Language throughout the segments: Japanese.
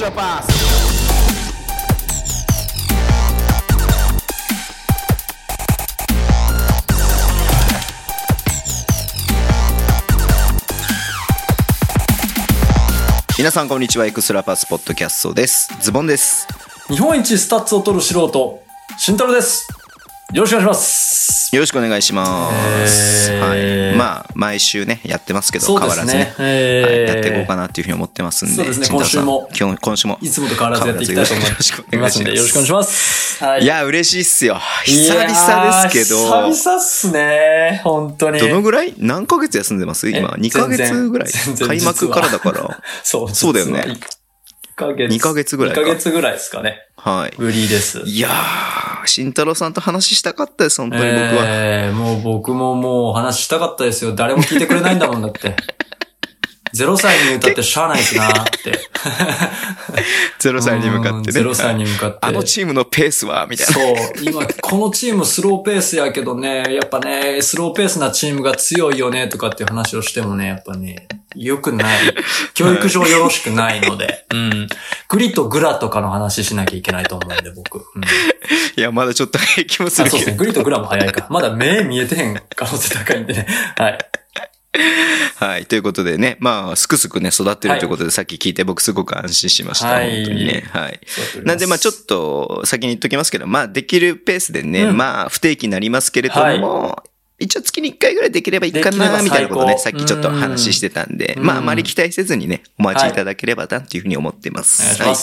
Extra Pass. 皆さんこんにちはエクストラパスポッドキャストですズボンです日本一スタッツを取る素人、慎太郎です。よろしくお願いします。よろしくお願いします、えー。はい、まあ毎週ねやってますけど変わらずね。やっていこうかなっていうふうに思ってますんでそうですね。今今日今週もいつもと変わらずやっていきたいと思いよろしくお願いします。よろしくお願いします。はい。や嬉しいっすよ。久々ですけど。久々っすね。本当に。どのぐらい？何ヶ月休んでます？今？え2ヶ月ぐらい？開幕からだから。そうそうだよね。1ヶ月。2ヶ月ぐらいか2ヶ月ぐらいですかね。はい。ぶりです。いやー、慎太郎さんと話したかったです、本当に僕は。えー、もう僕ももう話したかったですよ。誰も聞いてくれないんだもんだって。0歳に歌ってしゃあないですなーって。0歳に向かってね。0歳に向かって。あのチームのペースは、みたいな。そう。今、このチームスローペースやけどね、やっぱね、スローペースなチームが強いよね、とかっていう話をしてもね、やっぱね、良くない。教育上よろしくないので。うん。グリとグラとかの話しなきゃいけないと思うんで、僕。うん。いや、まだちょっと早い気もすあ、そうですね。るけど。グリとグラも早いか。まだ目見えてへん可能性高いんでね。はい。はい。ということでね、まあ、すくすくね、育ってるということで、さっき聞いて僕すごく安心しました。はい本当にね。はい。なんで、まあちょっと、先に言っときますけど、まあできるペースでね、うんまあ不定期になりますけれども、一応月に1回ぐらいできればいいかな、みたいなことね、さっきちょっと話してたんで、うんまああまり期待せずにね、お待ちいただければな、っていうふうに思ってます。はい。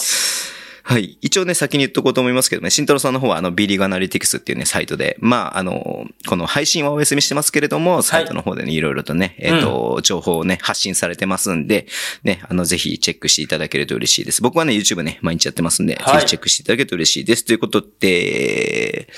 はい。一応ね、先に言っとこうと思いますけどね、慎太郎さんの方は、あの、ビリーグアナリティクスっていうね、サイトで、まあ、あの、この配信はお休みしてますけれども、サイトの方でね、いろいろとね、えっ、と、情報をね、発信されてますんで、ね、あの、ぜひチェックしていただけると嬉しいです。僕はね、YouTube ね、毎日やってますんで、はいぜひチェックしていただけると嬉しいです。ということで、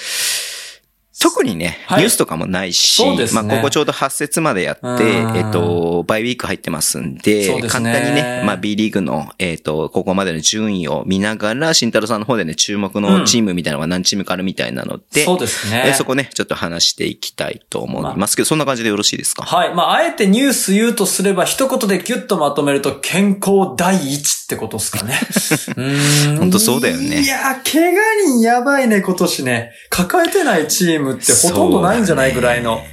特にね、はい。ニュースとかもないし、ね。まあ、ここちょうど8節までやって、うん。えっと、バイウィーク入ってますんで、ですね。簡単にね、まあ、B リーグの、えっと、ここまでの順位を見ながら、慎太郎さんの方でね、注目のチームみたいなのが何チームかあるみたいなので、そうですね。えそこね、ちょっと話していきたいと思います。けど、そんな感じでよろしいですか？はい。まあ、あえてニュース言うとすれば、一言でギュッとまとめると、健康第一ってことですかね。うーんほんとそうだよねいや、怪我人やばいね、今年ね。抱えてないチームってほとんどないんじゃないぐらいの。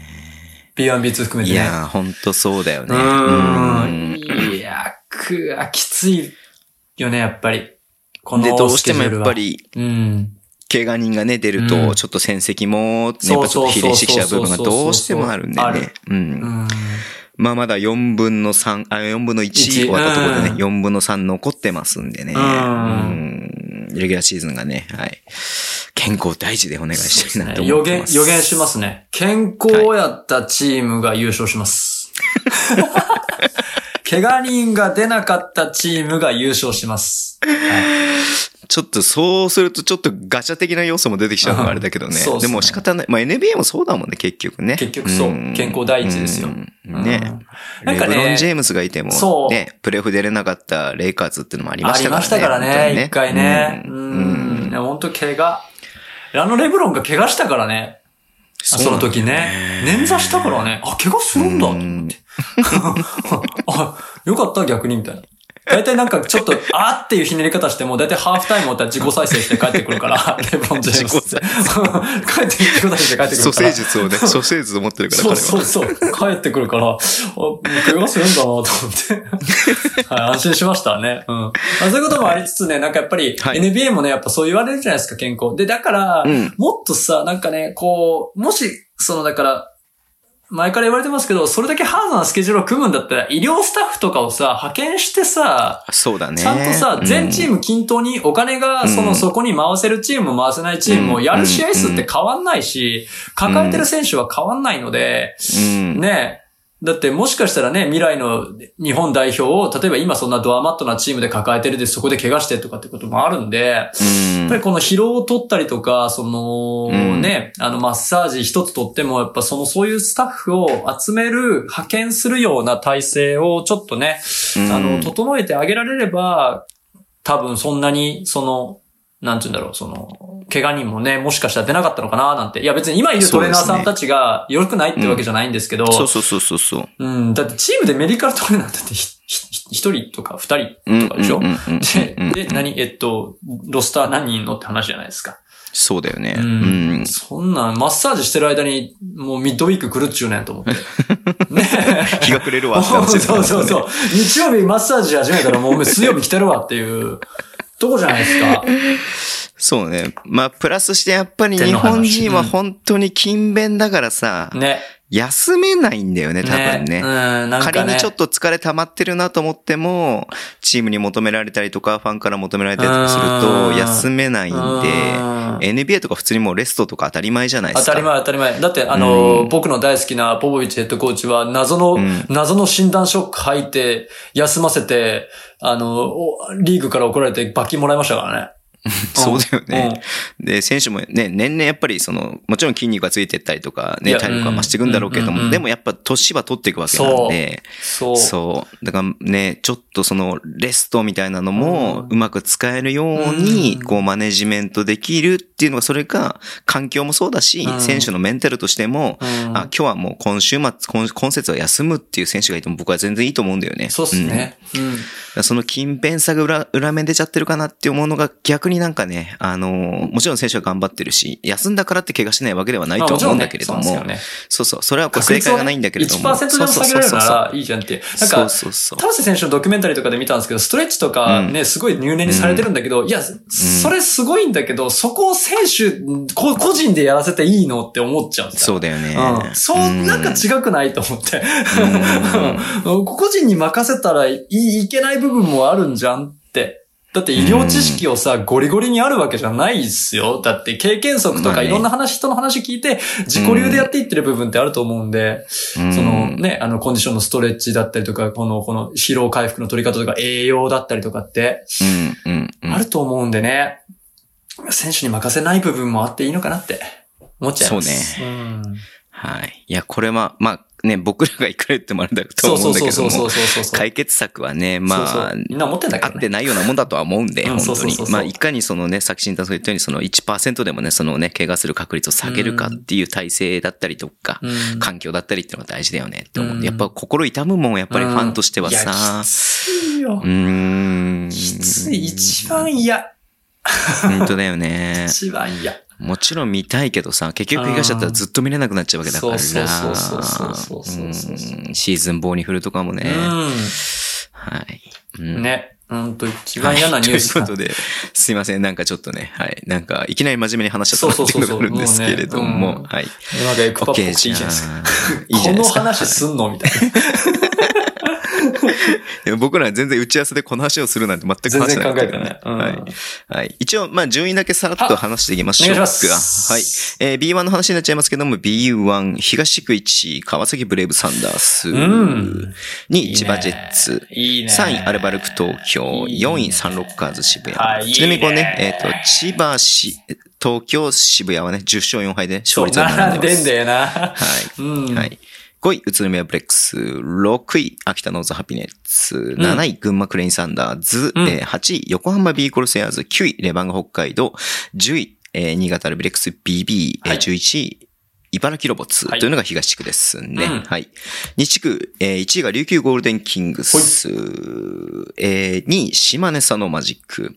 B1、B2 含めてね。いやー、ほんとそうだよね。うんん。いや、くわ、きついよね、やっぱり。こので、どうしてもやっぱり。り、うん。怪我人がね、出るうと、んちょっと戦績も、ね、やっぱちょっと比例してきちゃう部分がどうしてもあるんであるね。う。うんん。まあまだ4分の3、あ、4分の1終わったところでね、うん4分の3残ってますんでね。うんうんレギュラーシーズンがね、はい。健康大事でお願いしたいなと思予言、ってます。予言しますね。健康やったチームが優勝します。怪我人が出なかったチームが優勝します。ちょっとそうするとちょっとガチャ的な要素も出てきちゃうのがあれだけどね。そうっすねでも仕方ない。まあ NBA もそうだもんね、結局ね。結局そうん健康第一ですよね。なんかねレブロン・ジェームズがいても、そうね、プレフ出れなかったレイカーズっていうのもありまありしたからね。ましたからね、一回ね。ううん本当怪我。あのレブロンが怪我したからね。あその時ね。捻挫したからね。あ、怪我するんだと思って。あ、よかった逆にみたいな。大体なんかちょっと、あーっていうひねり方しても、大体ハーフタイム終わったら自己再生して帰ってくるから、レブロン・ジェームズって。帰って、自己再生して帰ってく蘇るから。生術をね、蘇生術を持ってるから、そう。そうそう。帰ってくるから、あ、怪我するんだなと思って。はい、安心しましたね。うん。まあ、そういうこともありつつね、なんかやっぱり、はい NBA もね、やっぱそう言われるじゃないですか、健康。で、だから、うんもっとさ、なんかね、こう、もし、その、だから、前から言われてますけど、それだけハードなスケジュールを組むんだったら、医療スタッフとかをさ、派遣してさ、そうだね。ちゃんとさ、全チーム、ム均等にお金が、その、うん。そこに回せるチームも回せないチームもやる試合数って変わんないし、抱えてる選手は変わんないので、うん。ねだってもしかしたらね、未来の日本代表を、例えば今そんなドアマットなチームで抱えてるで、そこで怪我してとかってこともあるんで、やうん。っぱりこの疲労を取ったりとか、その、うん。ね、あのマッサージ一つ取っても、やっぱそのそういうスタッフを集める、派遣するような体制をちょっとね、うん。あの、整えてあげられれば、多分そんなに、その、なんて言うんだろう、その、怪我人もね、もしかしたら出なかったのかななんて。いや別に今いるトレーナーさんたちが良くないってわけじゃないんですけど、そうそうそうそうそう。うん、だってチームでメディカルトレーナーだってひひ一一人とか二人とかでしょ？で、で、何、えっと、ロスター何人のって話じゃないですか。そうだよね。ううんん。そんなん、マッサージしてる間に、もうミッドウィーク来るっちゅうねんと思って。ね日が暮れるわって話ですそうそうそう。日曜日マッサージ始めたらもう水曜日来てるわっていうとこじゃないですか？そうね。まあ、プラスしてやっぱり日本人は本当に勤勉だからさ、ね。休めないんだよね、多分ね。うん、ね。仮にちょっと疲れ溜まってるなと思っても、チームに求められたりとか、ファンから求められたりとかするうと、ん休めないんで、うん NBA とか普通にもうレストとか当たり前じゃないですか。当たり前当たり前。だって、あの、うん僕の大好きなポポビッチヘッドコーチは、謎の、ん謎の診断ショック吐いて、休ませて、あの、おリーグから怒られて罰金もらいましたからね。そうだよね。で、選手もね、年々やっぱりその、もちろん筋肉がついてったりとか、ね、体力が増していくんだろうけども、うんうんうんでもやっぱ年は取っていくわけなんで、そう。そう。だからね、ちょっとそのレストみたいなのもうまく使えるようにう、んこうマネジメントできるっていうのが、それが環境もそうだしう、ん選手のメンタルとしても、うんあ、今日はもう今週末、今今節は休むっていう選手がいても僕は全然いいと思うんだよね。そうっすね。うん。その勤勉さが裏、裏面出ちゃってるかなって思うのが逆になんかね、あのーもちろん選手は頑張ってるし、休んだからって怪我しないわけではないとは思うんだけれども、そうそう、それはこう正解がないんだけれども。1%でも下げられるならいいじゃんって。なんか。田臥選手のドキュメンタリーとかで見たんですけど、ストレッチとかね、すごい入念にされてるんだけど、いや、それすごいんだけど、そこを選手、こ個人でやらせていいのって思っちゃうんですよ。そうだよね。うん。そう、なんか違くないと思って。個人に任せたらいいけない部分もあるんじゃんって。だって医療知識をさ、ゴリゴリにあるわけじゃないですよ。だって経験則とかいろんな話、人の話聞いて、自己流でやっていってる部分ってあると思うんで、うんそのね、あの、コンディションのストレッチだったりとか、この、この疲労回復の取り方とか、栄養だったりとかって。あると思うんでね、選手に任せない部分もあっていいのかなって思っちゃいます。そうね。うん。はい。いや、これは、まあね、僕らがいくら言ってもあれだとそう思うんだけどそうそうそうも、そうそうそう。解決策はね、まそうあな思ってんだけ合。ってないようなもんだとは思うんで、うん本当にそうそうそう。そうまあ、いかにそのね、さっき新太さんが言ったように、その1%でもね、そのね、怪我する確率を下げるかっていう体制だったりとか、うん環境だったりっていうのが大事だよねって思う。うんやっぱ心痛むもん、やっぱりファンとしてはさき。ついよう。ーん。きつい。一番嫌。本当だよね。一番嫌。もちろん見たいけどさ、結局怪我しちゃったらずっと見れなくなっちゃうわけだからさ。そうそうそうシーズン棒に振るとかもね。はい。うん、ね。うんと、一番嫌なニュース、はい。ということで、すいません。なんかちょっとね、はい。なんか、いきなり真面目に話しちゃったっていうのがあるんですけれども、もねうん、はい。今でエクパックいい。いいじゃないですか。この話すんのみたいな。僕らは全然打ち合わせでこの話をするなんて全く話してなかったね。全然考えてないうんはい。はい。一応、まあ、順位だけさらっと話していきましょうか。はい。えー B1 の話になっちゃいますけども、B1、東区1位、川崎ブレイブサンダース。ん2位、いいね千葉ジェッツ。いいね3位、アルバルク東京。いいね4位、サンロッカーズ渋谷。はいちなみにこうね、いいねえっ、と、千葉市、東京、渋谷はね、10勝4敗で勝率が並並んんでます。でんだよな。はい。うん。はい。5位、宇都宮ブレックス。6位、秋田ノーザンハピネッツ。7位、群馬クレインサンダーズ。うんえー8位、横浜ビーコルセアーズ。9位、レバンガ北海道。10位、えー新潟アルビレックス BB。えーはい11位、茨城ロボッツはいというのが東地区ですね。うんはい。西地区、えー1位が琉球ゴールデンキングス。えー2位、島根佐野マジック。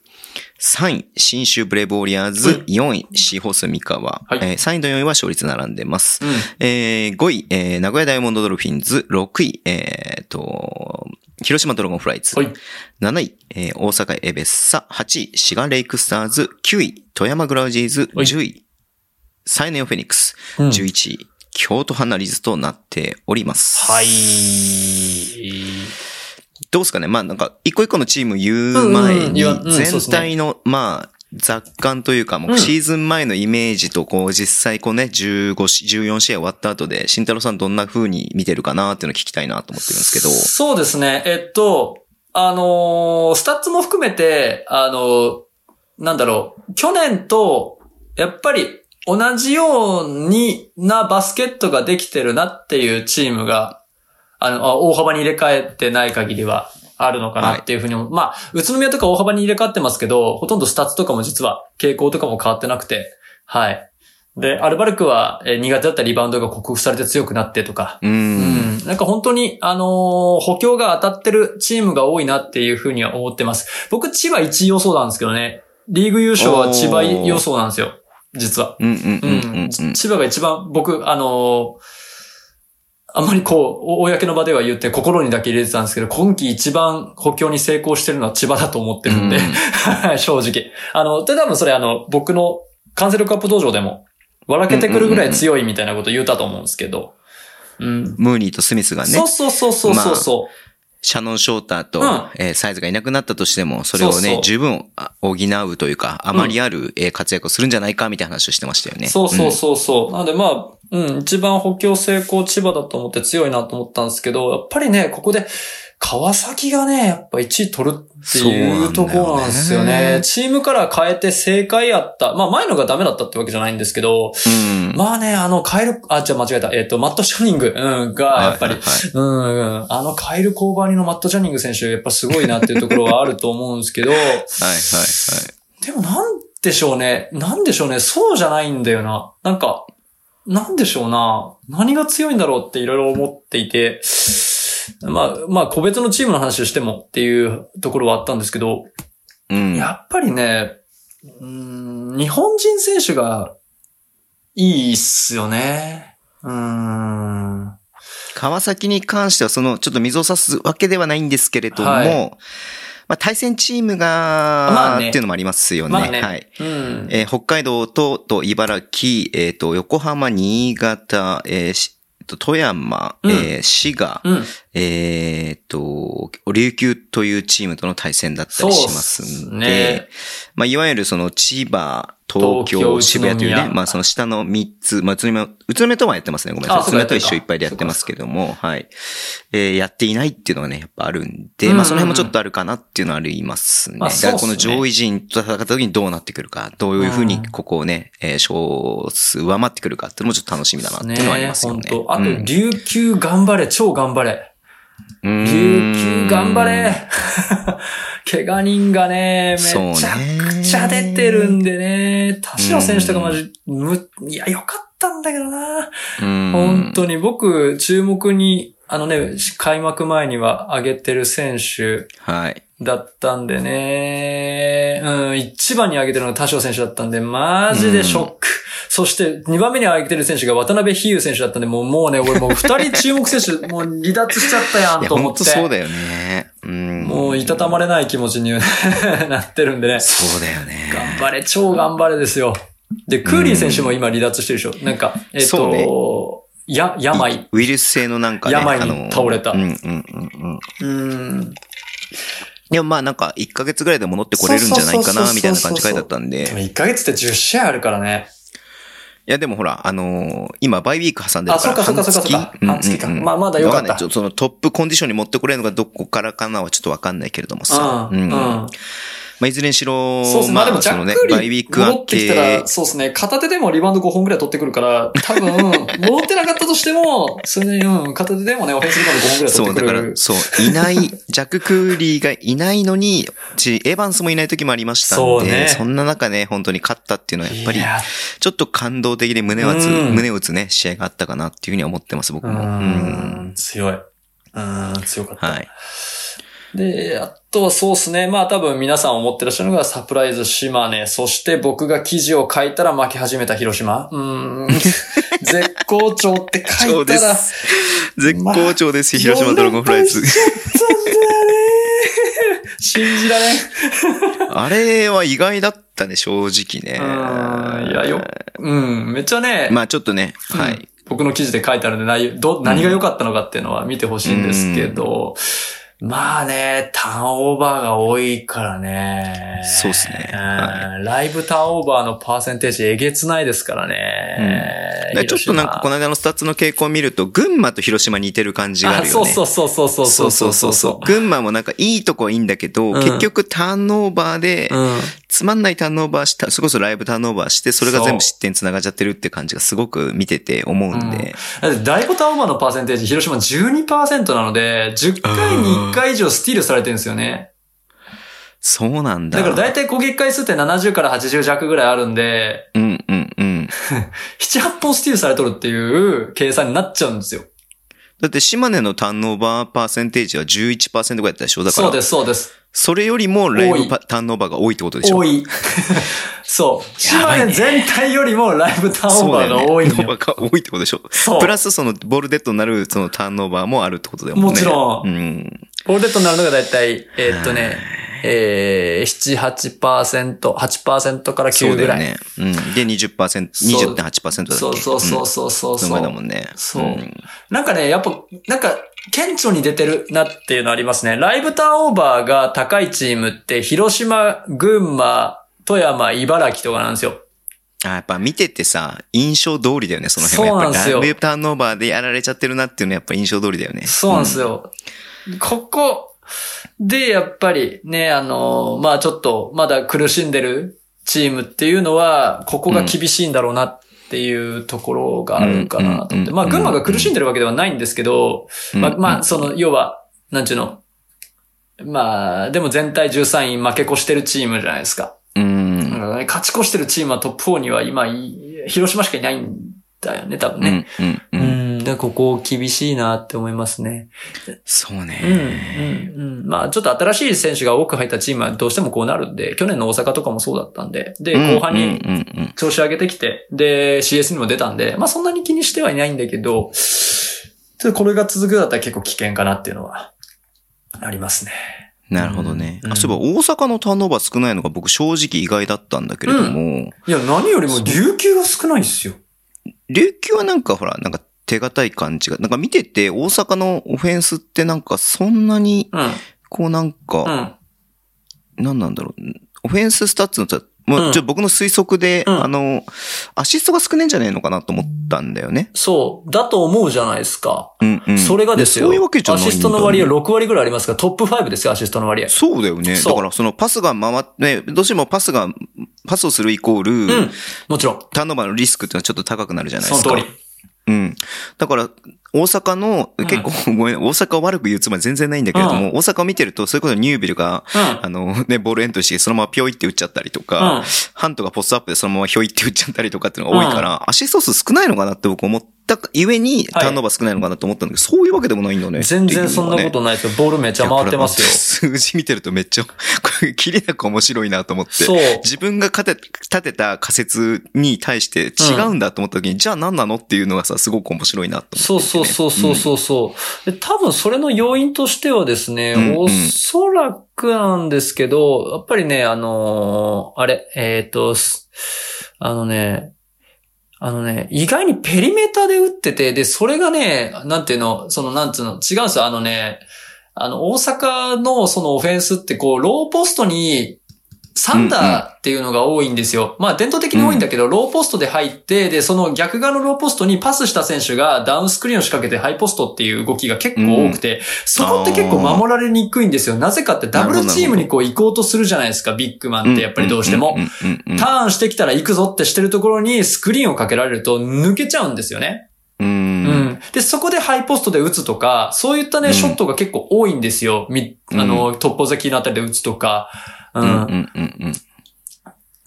3位、新州ブレイブウォリアーズ。4位、シーホース三河。はいえー3位と4位は勝率並んでます。うんえー5位、えー名古屋ダイヤモンドドルフィンズ。6位、えーと、広島ドラゴンフライズ。はい7位、えー大阪エベッサ。8位、滋賀レイクスターズ。9位、富山グラウジーズ。はい10位、サイネオフェニックス。うん11位、京都ハナリズとなっております。はい。どうですかね。まあなんか、一個一個のチーム言う前に全体の、まあ、雑感というか、もうシーズン前のイメージと、こう、実際こうね、15し、14試合終わった後で、慎太郎さんどんな風に見てるかなっていうのを聞きたいなと思ってるんですけど。そうですね。えっと、あのースタッツも含めて、あのーなんだろう、去年と、やっぱり同じようになバスケットができてるなっていうチームが、あの、あ大幅に入れ替えてない限りはあるのかなっていうふうに思う、まあ、宇都宮とか大幅に入れ替わってますけど、ほとんどスタッツとかも実は傾向とかも変わってなくて、はい。で、アルバルクはえー苦手だったリバウンドが克服されて強くなってとか、う。うんん。なんか本当に、あのー補強が当たってるチームが多いなっていうふうには思ってます。僕、千葉1位予想なんですけどね。リーグ優勝は千葉予想なんですよ。実は。うんうんうん。千葉が一番、僕、あのーあんまりこう、お公の場では言って心にだけ入れてたんですけど、今季一番補強に成功してるのは千葉だと思ってるんで、正直。あの、で、多分それあの、僕のカンセルカップ道場でも、笑けてくるぐらい強いみたいなこと言ったと思うんですけど。うん。ムーニーとスミスがねそう、そうそうそうそうそう。シャノン・ショーターと、うんえーサイズがいなくなったとしても、それをね、そうそう十分あ補うというか、あまりある、えー活躍をするんじゃないか、みたいな話をしてましたよね。そうそうそうそう。なのでまあ、うん、一番補強成功千葉だと思って強いなと思ったんですけど、やっぱりね、ここで、川崎がね、やっぱ1位取るっていうところなんですよそうなんだよねね。チームから変えて正解やった。まあ前のがダメだったってわけじゃないんですけど、うん。まあね、あの、カエル、あ、じゃあ間違えた。えっ、と、マット・シャニング、うん、が、やっぱり、はいはいはいうん、うん、あのカエル・コーバーニのマット・ジャニング選手、やっぱすごいなっていうところはあると思うんですけど、はいはいはい。でもなんでしょうね。なんでしょうね。そうじゃないんだよな。なんか、なんでしょうな。何が強いんだろうっていろいろ思っていて、まあ、まあ、個別のチームの話をしてもっていうところはあったんですけど、うん。やっぱりね、うーん日本人選手がいいっすよね。うーん。川崎に関しては、その、ちょっと水を差すわけではないんですけれども、はいまあ、対戦チームが、まあねっていうのもありますよね。まあね。はい。うん。えー北海道と、と、茨城、えっ、と、横浜、新潟、えー富山、うんえー滋賀、うん。えっ、と、琉球というチームとの対戦だったりしますんで、ねまあ、いわゆるその千葉、東京、東京渋谷というね、まあその下の3つ、まあ宇都宮、宇都宮とはやってますね。ごめんなさい。宇都宮と一緒いっぱいでやってますけども、はい。えーやっていないっていうのがね、やっぱあるんで、うんうんまあその辺もちょっとあるかなっていうのはありますね。まあだからこの上位陣と戦った時にどうなってくるか、どういうふうにここをね、えー、勝数上回ってくるかっていうのもちょっと楽しみだなっていうのはありますよね。本当あと、うん琉球頑張れ、超頑張れ。うん。琉球頑張れ。怪我人がね、めちゃくちゃ出てるんでね、田代選手とかマジ、む、いや、よかったんだけどな。うん。本当に僕、注目に、あのね、開幕前には上げてる選手はい。だったんでね、うん、一番に上げてるのが田代選手だったんで、マジでショック。そして、二番目に上げてる選手が渡辺比喩選手だったんで、もう、もうね、俺もう二人注目選手、もう離脱しちゃったやんと思って。本当そうだよね。うん。もう、いたたまれない気持ちに なってるんでね。そうだよね。頑張れ、超頑張れですよ。で、クーリー選手も今離脱してるでしょ。なんか、えっ、と、や、病。ウイルス性のなんかね。病にあの倒れたうんうんうんうん。うん。でもまあなんか1ヶ月ぐらいで戻ってこれるんじゃないかな、みたいな感じ書いてあったんで。でも1ヶ月って10試合あるからね。いやでもほら、あのー今バイウィーク挟んでるからあそうかそうかそうかそうか半月かまあまだよかったわんないちょっとそのトップコンディションに持ってこれるのがどこからかなはちょっとわかんないけれどもさ。うん。うん。まあいずれにしろ、そうですね。まあでも、ジャそのねック、リーク明戻ってきたけら、、そうですね。片手でもリバウンド5本ぐらい取ってくるから、多分、戻ってなかったとしても、それで、うん、片手でもね、オフェンスリバウンド5本ぐらいそう、だから取ってくる。、そう、いない、ジャック・クーリーがいないのに、ちエヴァンスもいない時もありましたんで、そうねそんな中ね、本当に勝ったっていうのはやっぱりちょっと感動的で胸を打つ、うん胸を打つね、試合があったかなっていうふうには思ってます、僕うも。うんん、強い。うん、強かった。はい。で、あとはそうですね。まあ多分皆さん思ってらっしゃるのがサプライズ島根。そして僕が記事を書いたら負け始めた広島。うーん。絶好調って書いたら。す。絶好調ですよ、広島ドラゴンフライズ4。連敗しちゃったんだよね。信じられん。あれは意外だったね、正直ね。うんいやようん。めっちゃね。まあちょっとね、うんはい。僕の記事で書いてあるんで、内容、ど、何が良かったのかっていうのは見てほしいんですけど、まあね、ターンオーバーが多いからね。そうっすねうんはライブターンオーバーのパーセンテージえげつないですからね。でちょっとなんかこの間のスタッツの傾向を見ると、群馬と広島に似てる感じがあるよね。あそうそうそうそうそうそうそうそう。群馬もなんかいいとこはいいんだけど、うん結局ターンオーバーで、うん。つまんないターンオーバーした、それこそライブターンオーバーして、それが全部失点に繋がっちゃってるって感じがすごく見てて思うんで。だって大ボタンオーバーのパーセンテージ、広島12%なので、10回に1回以上スティールされてるんですよね。そうなんだ。だから大体攻撃回数って70から80弱ぐらいあるんで、うんうんうん。7、8本スティールされとるっていう計算になっちゃうんですよ。だって島根のターンオーバーパーセンテージは11%ぐらいだったでしょ？だから。そうです、そうです。それよりもライブパターンオーバーが多いってことでしょ？多い。そう。島根全体よりもライブターンオーバーが多い。ターンオーバーが多いってことでしょ？そうプラスそのボールデッドになるそのターンオーバーもあるってことだよね。もちろんうん。ボールデッドになるのがだいたい、えーっとね、えー、7、8%、8%から9ぐらい。そうだよね。うん。で、20%、20.8%だっけ？そうそうそうそうそううん。その前だもんね。そうんなんかね、やっぱ、なんか、顕著に出てるなっていうのありますね。ライブターンオーバーが高いチームって、広島、群馬、富山、茨城とかなんですよ。あ、やっぱ見ててさ、印象通りだよね、その辺は。そうなんですよライブターンオーバーでやられちゃってるなっていうのはやっぱ印象通りだよね。そうなんですよ。ここで、やっぱりね、あの、まあちょっと、まだ苦しんでるチームっていうのは、ここが厳しいんだろうなっていうところがあるかなと思って。うんまあ群馬が苦しんでるわけではないんですけど、うんまあ、まあ、その、要は、なんちゅうの？まあ、でも全体13位負け越してるチームじゃないですか。うん。勝ち越してるチームはトップ4には今い、広島しかいないんだよね、多分ね。うん。うん。ううん。ん。で、ここ厳しいなって思いますね。そううん、ね。うん、うん。まあ、ちょっと新しい選手が多く入ったチームはどうしてもこうなるんで、去年の大阪とかもそうだったんで、で、後半にうんうんうん調子上げてきて、で、CS にも出たんで、まあそんなに気にしてはいないんだけど、ちょっとこれが続くだったら結構危険かなっていうのは、ありますね。なるほどね。うんあ、そういえば大阪のターンオーバー少ないのが僕正直意外だったんだけれども、いや、何よりも琉球が少ないっすよ。琉球はなんかほら、なんか手堅い感じが、なんか見てて大阪のオフェンスってなんかそんなに、うん。こうなんうか、ん。なんなんだろう。オフェンススタッツのさ、もうちょっと僕の推測で、うんあの、アシストが少ないんじゃないのかなと思ったんだよね。そう。だと思うじゃないですか。うんうん。それがですよ。そういうわけじゃないんだ、アシストの割合6割ぐらいありますから、トップ5ですよ、アシストの割合。そうだよね。だからそのパスが回って、ね、どうしてもパスが、パスをするイコール、うん。もちろん。ターンオーバーのリスクっていうのはちょっと高くなるじゃないですか。その通り。うん。だから、大阪の、うん結構、ごめん、大阪を悪く言うつもりは全然ないんだけれども、大阪を見てると、そういうことニュービルが、うん。あのね、ボールエントリーして、そのままピョイって打っちゃったりとか、うんハントがポストアップでそのままひょいって打っちゃったりとかっていうのが多いから、アシスト数少ないのかなって僕思ったゆえに、ターンオーバー少ないのかなと思ったんだけど、そういうわけでもないんだね。全然そんなことないですよ。ボールめっちゃ回ってますよ。よ。数字見てるとめっちゃ、これ、切れなく面白いなと思って。そう。自分が立て立てた仮説に対して違うんだと思った時に、じゃあ何なのっていうのがさ、すごく面白いなと思って、そうそうそうそうそうそう、で。多分それの要因としてはですね、うんうんおそらくなんですけど、やっぱりね、あのーあれ、えっ、と、すあのね、あのね、意外にペリメーターで打ってて、で、それがね、なんていうの、その、なんつうの、違うんですよ。あのね、あの、大阪のそのオフェンスってこう、ローポストに、サンダーっていうのが多いんですよ。まあ伝統的に多いんだけど、ローポストで入って、で、その逆側のローポストにパスした選手がダウンスクリーンを仕掛けてハイポストっていう動きが結構多くて、そこって結構守られにくいんですよ。なぜかってダブルチームにこう行こうとするじゃないですか、ビッグマンってやっぱりどうしても。ターンしてきたら行くぞってしてるところにスクリーンをかけられると抜けちゃうんですよね。う。うんん。で、そこでハイポストで打つとか、そういったね、うんショットが結構多いんですよ。み、あの、トップザキーのあたりで打つとか。う。うんんうんうん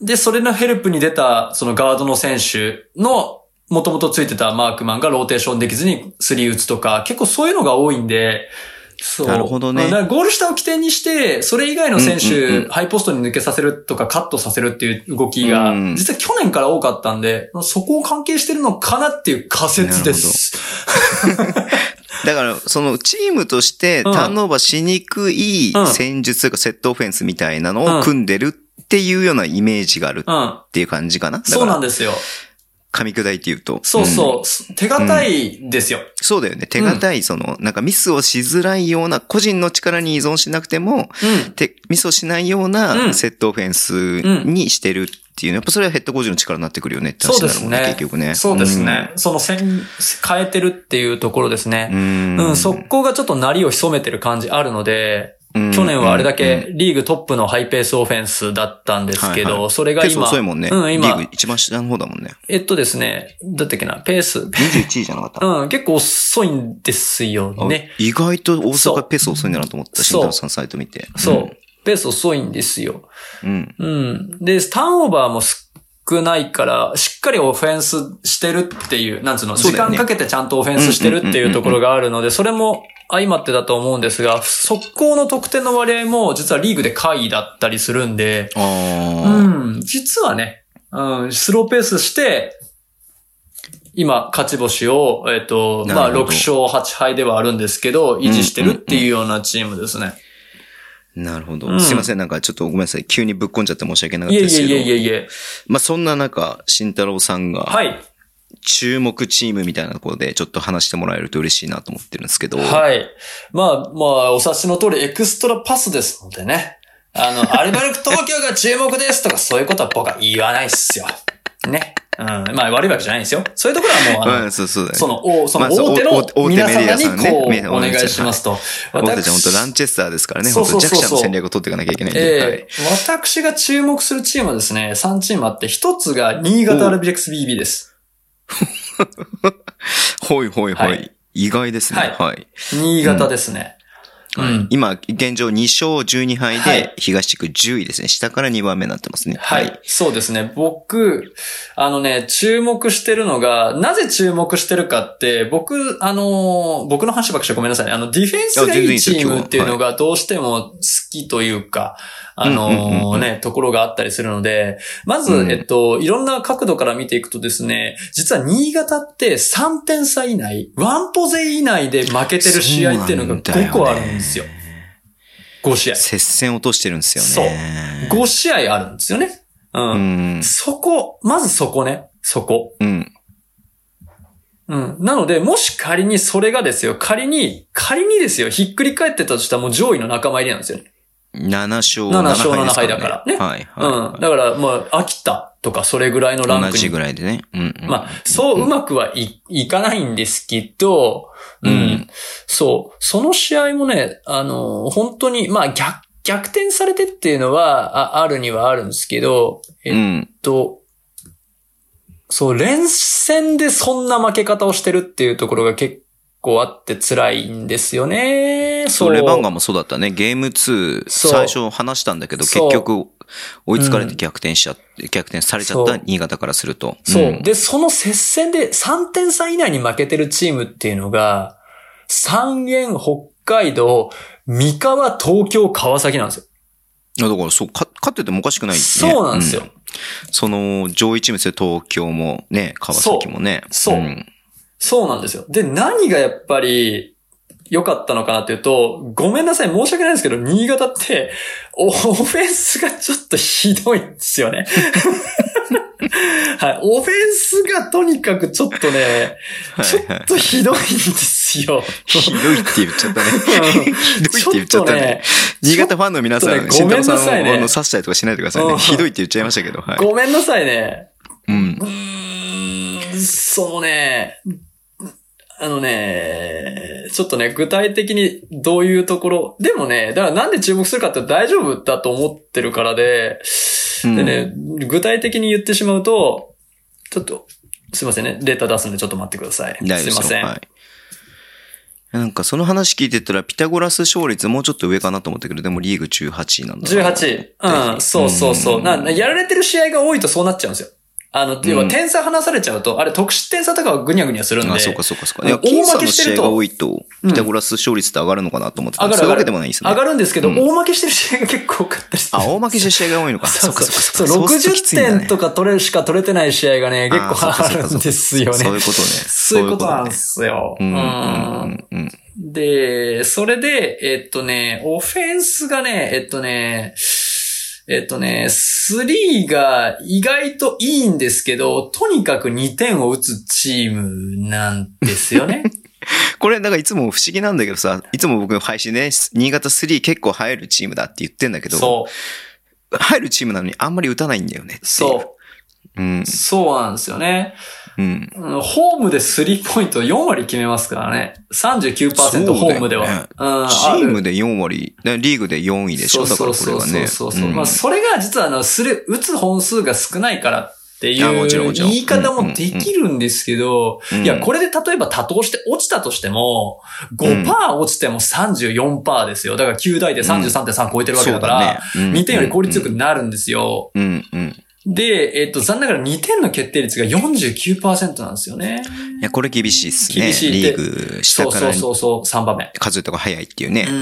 うん。で、それのヘルプに出た、そのガードの選手の、もともとついてたマークマンがローテーションできずにスリー打つとか、結構そういうのが多いんで、そう。なるほどねだからゴール下を起点にして、それ以外の選手、うんうんうんハイポストに抜けさせるとかカットさせるっていう動きが、うん実は去年から多かったんで、そこを関係してるのかなっていう仮説です。だから、そのチームとしてタうんーンオーバーしにくいうん戦術というかセットオフェンスみたいなのを組んでるっていうようなイメージがあるうん。っていう感じかな。でそうなんですよ。噛み砕いて言うと。そううんそう。手堅いですよ。そうだよね。手堅い、その、なんかミスをしづらいような、個人の力に依存しなくても、うん。てミスをしないよううなんセットオフェンスにしてるっていうのやっぱそれはヘッドコーチの力になってくるよねって話になるもんね、そうですね結局ね。そうですね。その線、変えてるっていうところですねう。ん。うん、速攻がちょっと鳴りを潜めてる感じあるので、去年はあれだけリーグトップのハイペースオフェンスだったんですけはいはど、いペースそれが今、遅いもんね。うん、リー今グ、一番下の方だもんね。えっとですね、だったっけな、ペース、21位じゃなかった。うん、結構遅いんですよあね。意外と大阪ペース遅いんだなと思った。そう慎太郎さんサイト見て。そう。ペース遅いんですよ。うん。うん。で、ターンオーバーも少少ないから、しっかりオフェンスしてるっていう、なんつうの、時間かけてちゃんとオフェンスしてるっていうところがあるので、それも相まってだと思うんですが、速攻の得点の割合も実はリーグで下位だったりするんで。うん、実はね、うん、スローペースして、今、勝ち星を、えっ、と、まあ、なるほど6勝8敗ではあるんですけど、維持してるっていうようなチームですね。なるほど。うんすいません。なんかちょっとごめんなさい。急にぶっこんじゃって申し訳なかったですけど。いえいえいえ。まあそんな中、慎太郎さんがはい。注目チームみたいなところでちょっと話してもらえると嬉しいなと思ってるんですけど。はい。まあ、まあ、お察しの通り、エクストラパスですのでね。あの、アルバルク東京が注目ですとか、そういうことは僕は言わないっすよ。ね。うん。まあ、悪いわけじゃないんですよ。そういうところはもう、あの、うん、その、おその大手の皆メディアさんね様にこう、お願いしますと。僕たちは本当ランチェスターですからね。本当弱者の戦略を取っていかなきゃいけない。えい私が注目するチームはですね、3チームあって、一つが新潟アルビレックス BB です。ほいほいほ。はい意外ですね。ははい。新潟ですね。うん。今、現状2勝12敗はいで、東地区10位ですね。下から2番目になってますね。はい。。そうですね。僕、あのね、注目してるのが、なぜ注目してるかって、僕、あのー僕の話ばっかりしてごめんなさいね。あの、ディフェンスがいいチームっていうのがどうしても好きというか、あのーね、ところがあったりするので、まず、うんえっと、いろんな角度から見ていくとですね、実は新潟って3点差以内、ワンポゼ以内で負けてる試合っていうのが5個あるんですよ。5試合。接戦落としてるんですよね。5試合あるんですよね。うんうん。そこ、まずそこね。そこ。うん。うん。なので、もし仮にそれがですよ、仮に、仮にですよ、ひっくり返ってたとしたらもう上位の仲間入りなんですよね。7勝7勝7 7敗だからねはい。うん。はい。だから、まあ、秋田とかそれぐらいのランクに。同じぐらいでね。うんうん。まあ、そううまくはい、いかないんですけど、うん。うんそう。その試合もね、あの、本当に、まあ、逆、逆転されてっていうのは、ああるにはあるんですけど、えっうん。と、そう、連戦でそんな負け方をしてるっていうところが結構あって辛いんですよね。そう、レバンガもそうだったね。ゲーム2、そう最初話したんだけど、結局、追いつかれて逆転しちゃって、逆転されちゃった新潟からすると。そう。んで、その接戦で3点差以内に負けてるチームっていうのが、三元、北海道、三河、東京、川崎なんですよ。だからそう、か勝っててもおかしくない、ね。そうなんですよ。うその、上位チームですよ、東京もね、川崎もね。そうそうんそうなんですよ。で、何がやっぱり良かったのかなっていうと、ごめんなさい、申し訳ないんですけど、新潟って、オフェンスがちょっとひどいんですよね。はい。オフェンスがとにかくちょっとね、ちょっとひどいんですよ。ひどいって言っちゃったね。ひどいって言っちゃったね。新潟ファンの皆さん、ねごめんなさいねの刺したりとかしないでくださいね。うんひどいって言っちゃいましたけど、はい。ごめんなさいね。うんう。ーん、そのね、あのね、ちょっとね、具体的にどういうところ、でもね、だからなんで注目するかって大丈夫だと思ってるからで、うんでね、具体的に言ってしまうと、ちょっと、すいませんね、データ出すんでちょっと待ってください。すいません。はい。なんかその話聞いてたら、ピタゴラス勝率もうちょっと上かなと思ったけど、でもリーグ18位なんだな。18。うん、そうそうそう。な、なやられてる試合が多いとそうなっちゃうんですよ。あの、要は点差離されちゃうと、あれ得失点差とかはぐにゃぐにゃするんで。あ、そうかそうかそうか。大負けしてると試合が多いと、ピタゴラス勝率って上がるのかなと思ってた上がるわけ上がる。でもないですね。上がるんですけど、うん大負けしてる試合が結構多かったりする。あ、大負けしてる試合が多いのか。そうそうっかそう。っかする60点とか取れるしか取れてない試合がね、結構あるんですよね。そういうことね。そういうことなんですよ。うんうんうんうんうん。で、それで、えっとね、オフェンスがね、えっとね、えっとね、3が意外といいんですけど、とにかく2点を打つチームなんですよね。これ、だからいつも不思議なんだけどさ、いつも僕配信で、新潟3結構入るチームだって言ってんだけど、そう。入るチームなのにあんまり打たないんだよね。そう。うん。そうなんですよね。うん。うんホームでスリーポイント4割決めますからね。39%そうだよねホームでは。うんチームで4割、でリーグで4位でしょ？だからこれはね。そうそうそうそう。んまあ、それが実はあの、する、打つ本数が少ないからっていう言い方もできるんですけど、うんいや、これで例えば多投して落ちたとしても、5%落ちても34%ですよ。だから9台で33.3超えてるわけだから、そうだねうん2点より効率よくなるんですよ。うん、うん。で、えっ、と、残念ながら2点の決定率が49%なんですよね。いや、これ厳しいっすね。厳しいリーグ下からそうそうそう、3番目。数とか早いっていうね。ううん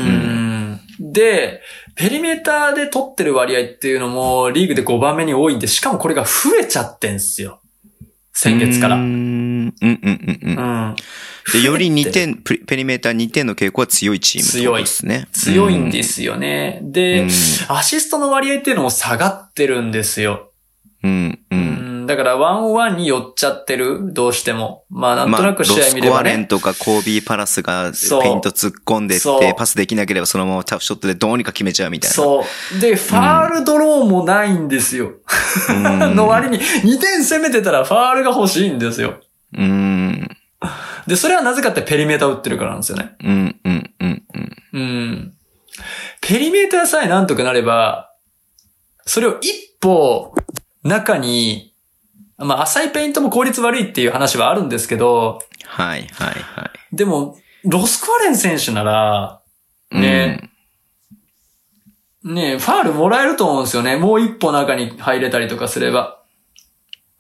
ん。で、ペリメーターで取ってる割合っていうのも、リーグで5番目に多いんで、しかもこれが増えちゃってんすよ。先月から。ううん。ん、うん、うん、うん。で、より2点、ペペリメーター2点の傾向は強いチームですね。強いんですよね。で、うんアシストの割合っていうのも下がってるんですよ。うん、う。うんん。だから、ワンオンワンに寄っちゃってる、どうしても。まあ、なんとなく試合見れまあロスコアばね。レンとかコービーパラスがペイント突っ込んでって、パスできなければそのままタフショットでどうにか決めちゃうみたいな。そう。で、ファールドローもないんですよ。うんの割に、2点攻めてたらファールが欲しいんですよ。うん。で、それはなぜかってペリメーター打ってるからなんですよね。うん、うん、うん、うん。うん。ペリメーターさえなんとかなれば、それを一歩中に、まあ浅いペイントも効率悪いっていう話はあるんですけど、はい、はい、はい。でも、ロスコアレン選手なら、ねねファールもらえると思うんですよね。もう一歩中に入れたりとかすれば。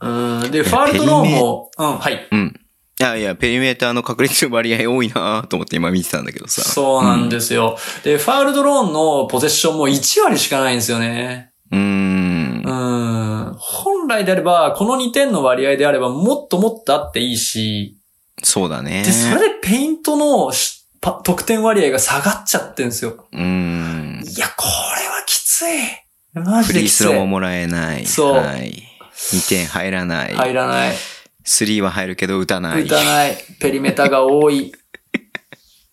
うん。で、ファールドローンも、うん、はい。うん。うん。いやいや、ペリメーターの確率割合多いなと思って今見てたんだけどさ。そうなんですよ。で、ファールドローンのポゼッションも1割しかないんですよね。うーん。うん。本来であれば、この2点の割合であれば、もっともっとあっていいし、そうだね。で、それでペイントの得点割合が下がっちゃってんですよ。うーん。いや、これはきつい。マフジできつい。リースローももらえない。そうはい。2点入らない。入らない。スリーは入るけど打たない。打たない。ペリメーターが多い。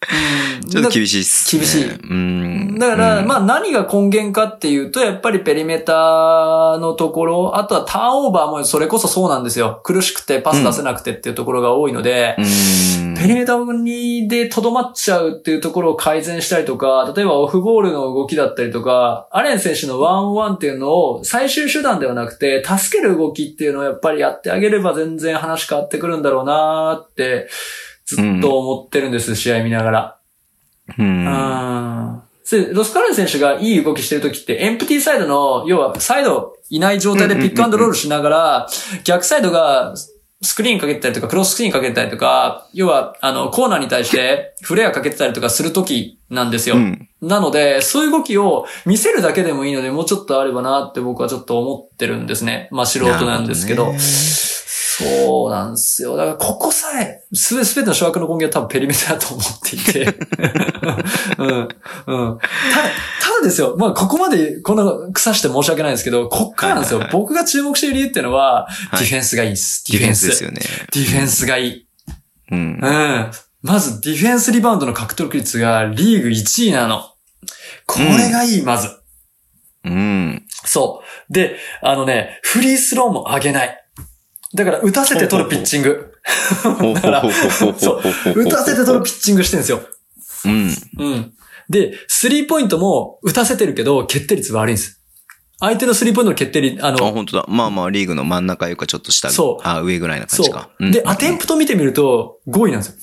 うんちょっと厳しいっす、ね。厳しいうん。だから、うんまあ何が根源かっていうと、やっぱりペリメーターのところ、あとはターンオーバーもそれこそそうなんですよ。苦しくてパス出せなくてっていうところが多いので、うん。ペリメーターにで留まっちゃうっていうところを改善したりとか、例えばオフボールの動きだったりとか、アレン選手のワンワンっていうのを最終手段ではなくて、助ける動きっていうのをやっぱりやってあげれば全然話変わってくるんだろうなーって、ずっと思ってるんです、試合見ながら。うん。うん。でロスカレン選手がいい動きしてるときって、エンプティサイドの、要はサイドいない状態でピックアンドロールしながら、逆サイドがスクリーンかけてたりとか、クロススクリーンかけてたりとか、要は、あの、コーナーに対してフレアかけてたりとかするときなんですよ。うんなので、そういう動きを見せるだけでもいいので、もうちょっとあればなって僕はちょっと思ってるんですね。まあ素人なんですけど。そうなんですよ。だから、ここさえ、すべ、ての諸悪の根源は多分ペリメーターだと思っていて。うん。うん。ただ、ただですよ。まあ、ここまでこんな腐して申し訳ないですけど、こっからなんですよ。はいはいはい僕が注目している理由っていうのは、はいディフェンスがいいです。ディフェンスですよね。ディフェンスがいい。うんう。ん。まず、ディフェンスリバウンドの獲得率がリーグ1位なの。これがいい、まず。うん。そう。で、あのね、フリースローも上げない。だから、打たせて取るピッチング。そう。打たせて取るピッチングしてるんですよ。うん。うん。で、スリーポイントも打たせてるけど、決定率悪いんです。相手のスリーポイントの決定率、あのあ、の、本当だ。まあまあ、リーグの真ん中よかちょっと下。そうあ、上ぐらいな感じか。そう。で、アテンプト見てみると、5位なんですよ。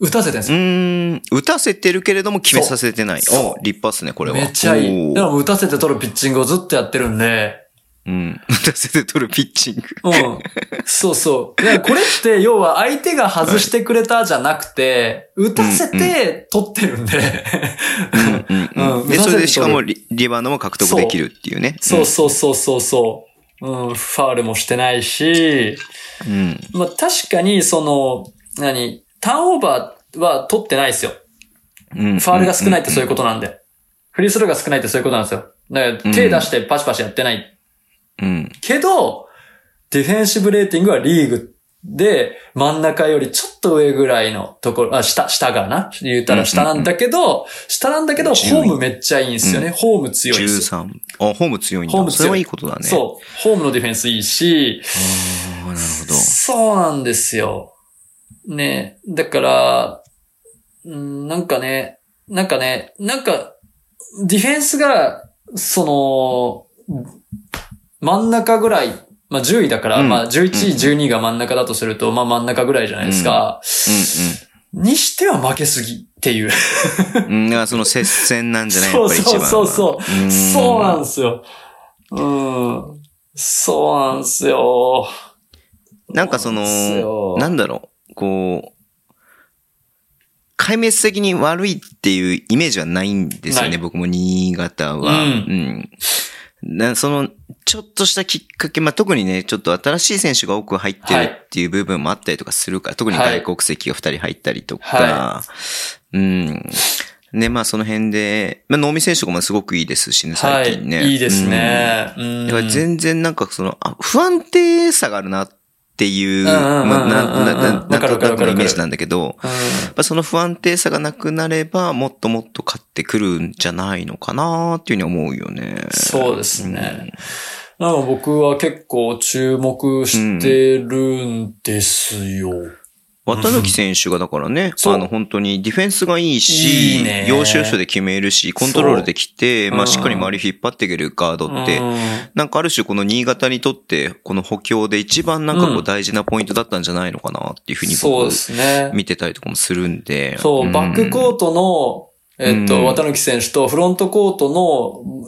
打たせてるんですう。ーん。打たせてるけれども決めさせてない。お、立派っすね、これは。めっちゃいい。だから打たせて取るピッチングをずっとやってるんで、うん。打たせて取るピッチング。うん。そうそう。これって、要は相手が外してくれたじゃなくて、打たせて取ってるんで。うんうんうんで、それでしかも打リリバウンドも獲得できるっていうね。そうそうそうそうそう。うん、ファールもしてないし、うん。まあ確かにその、何、ターンオーバーは取ってないですよ。うん。ファールが少ないってそういうことなんで。フリースローが少ないってそういうことなんですよ。だから手出してパシパシやってない。うん。けど、ディフェンシブレーティングはリーグで、真ん中よりちょっと上ぐらいのところ、あ、下、下がな。言ったら下なんだけど、下なんだけど、10ホームめっちゃいいんですよね。ホーム強いです。13。あ、ホーム強いんだ。ホーム強いそれはいいことだね。そう。ホームのディフェンスいいし、ああ、なるほど。そうなんですよ。ねだから、うんなんかね、なんかね、なんか、ディフェンスが、その、真ん中ぐらい、まあ10位だから、うんまあ11位、12位が真ん中だとすると、まあ真ん中ぐらいじゃないですか。にしては負けすぎっていう。うんうん。うん、だからその接戦なんじゃないやそうっぱり一番は。そうそうそう。んそうなんですよ。うん。そうなんですよ。なんかそそうなんですよの、なんだろう、こう、壊滅的に悪いっていうイメージはないんですよね、僕も新潟は。うんうんなその、ちょっとしたきっかけ、まあ、特にね、ちょっと新しい選手が多く入ってるっていう部分もあったりとかするから、特に外国籍が2人入ったりとか、はうん。ね、まあその辺で、まあ、能見選手とかもすごくいいですしね、最近ね。はい。いいですね。うん。だから全然なんかその、あ不安定さがあるなっていう、うんうな、な、な、なんなくのイメージなんだけど、その不安定さがなくなれば、もっともっと勝ってくるんじゃないのかなっていうふうに思うよね。そうですね。なんか僕は結構注目してるんですよ。渡抜選手がだからね、そう。あの本当にディフェンスがいいし、いいね。要所要所で決めるし、コントロールできて、まあしっかり周り引っ張っていけるガードって、うん。なんかある種この新潟にとって、この補強で一番なんかこううん。大事なポイントだったんじゃないのかなっていうふうに僕そうですね。見てたりとかもするんで。そう、ん。バックコートの、えっと、うん渡抜選手とフロントコート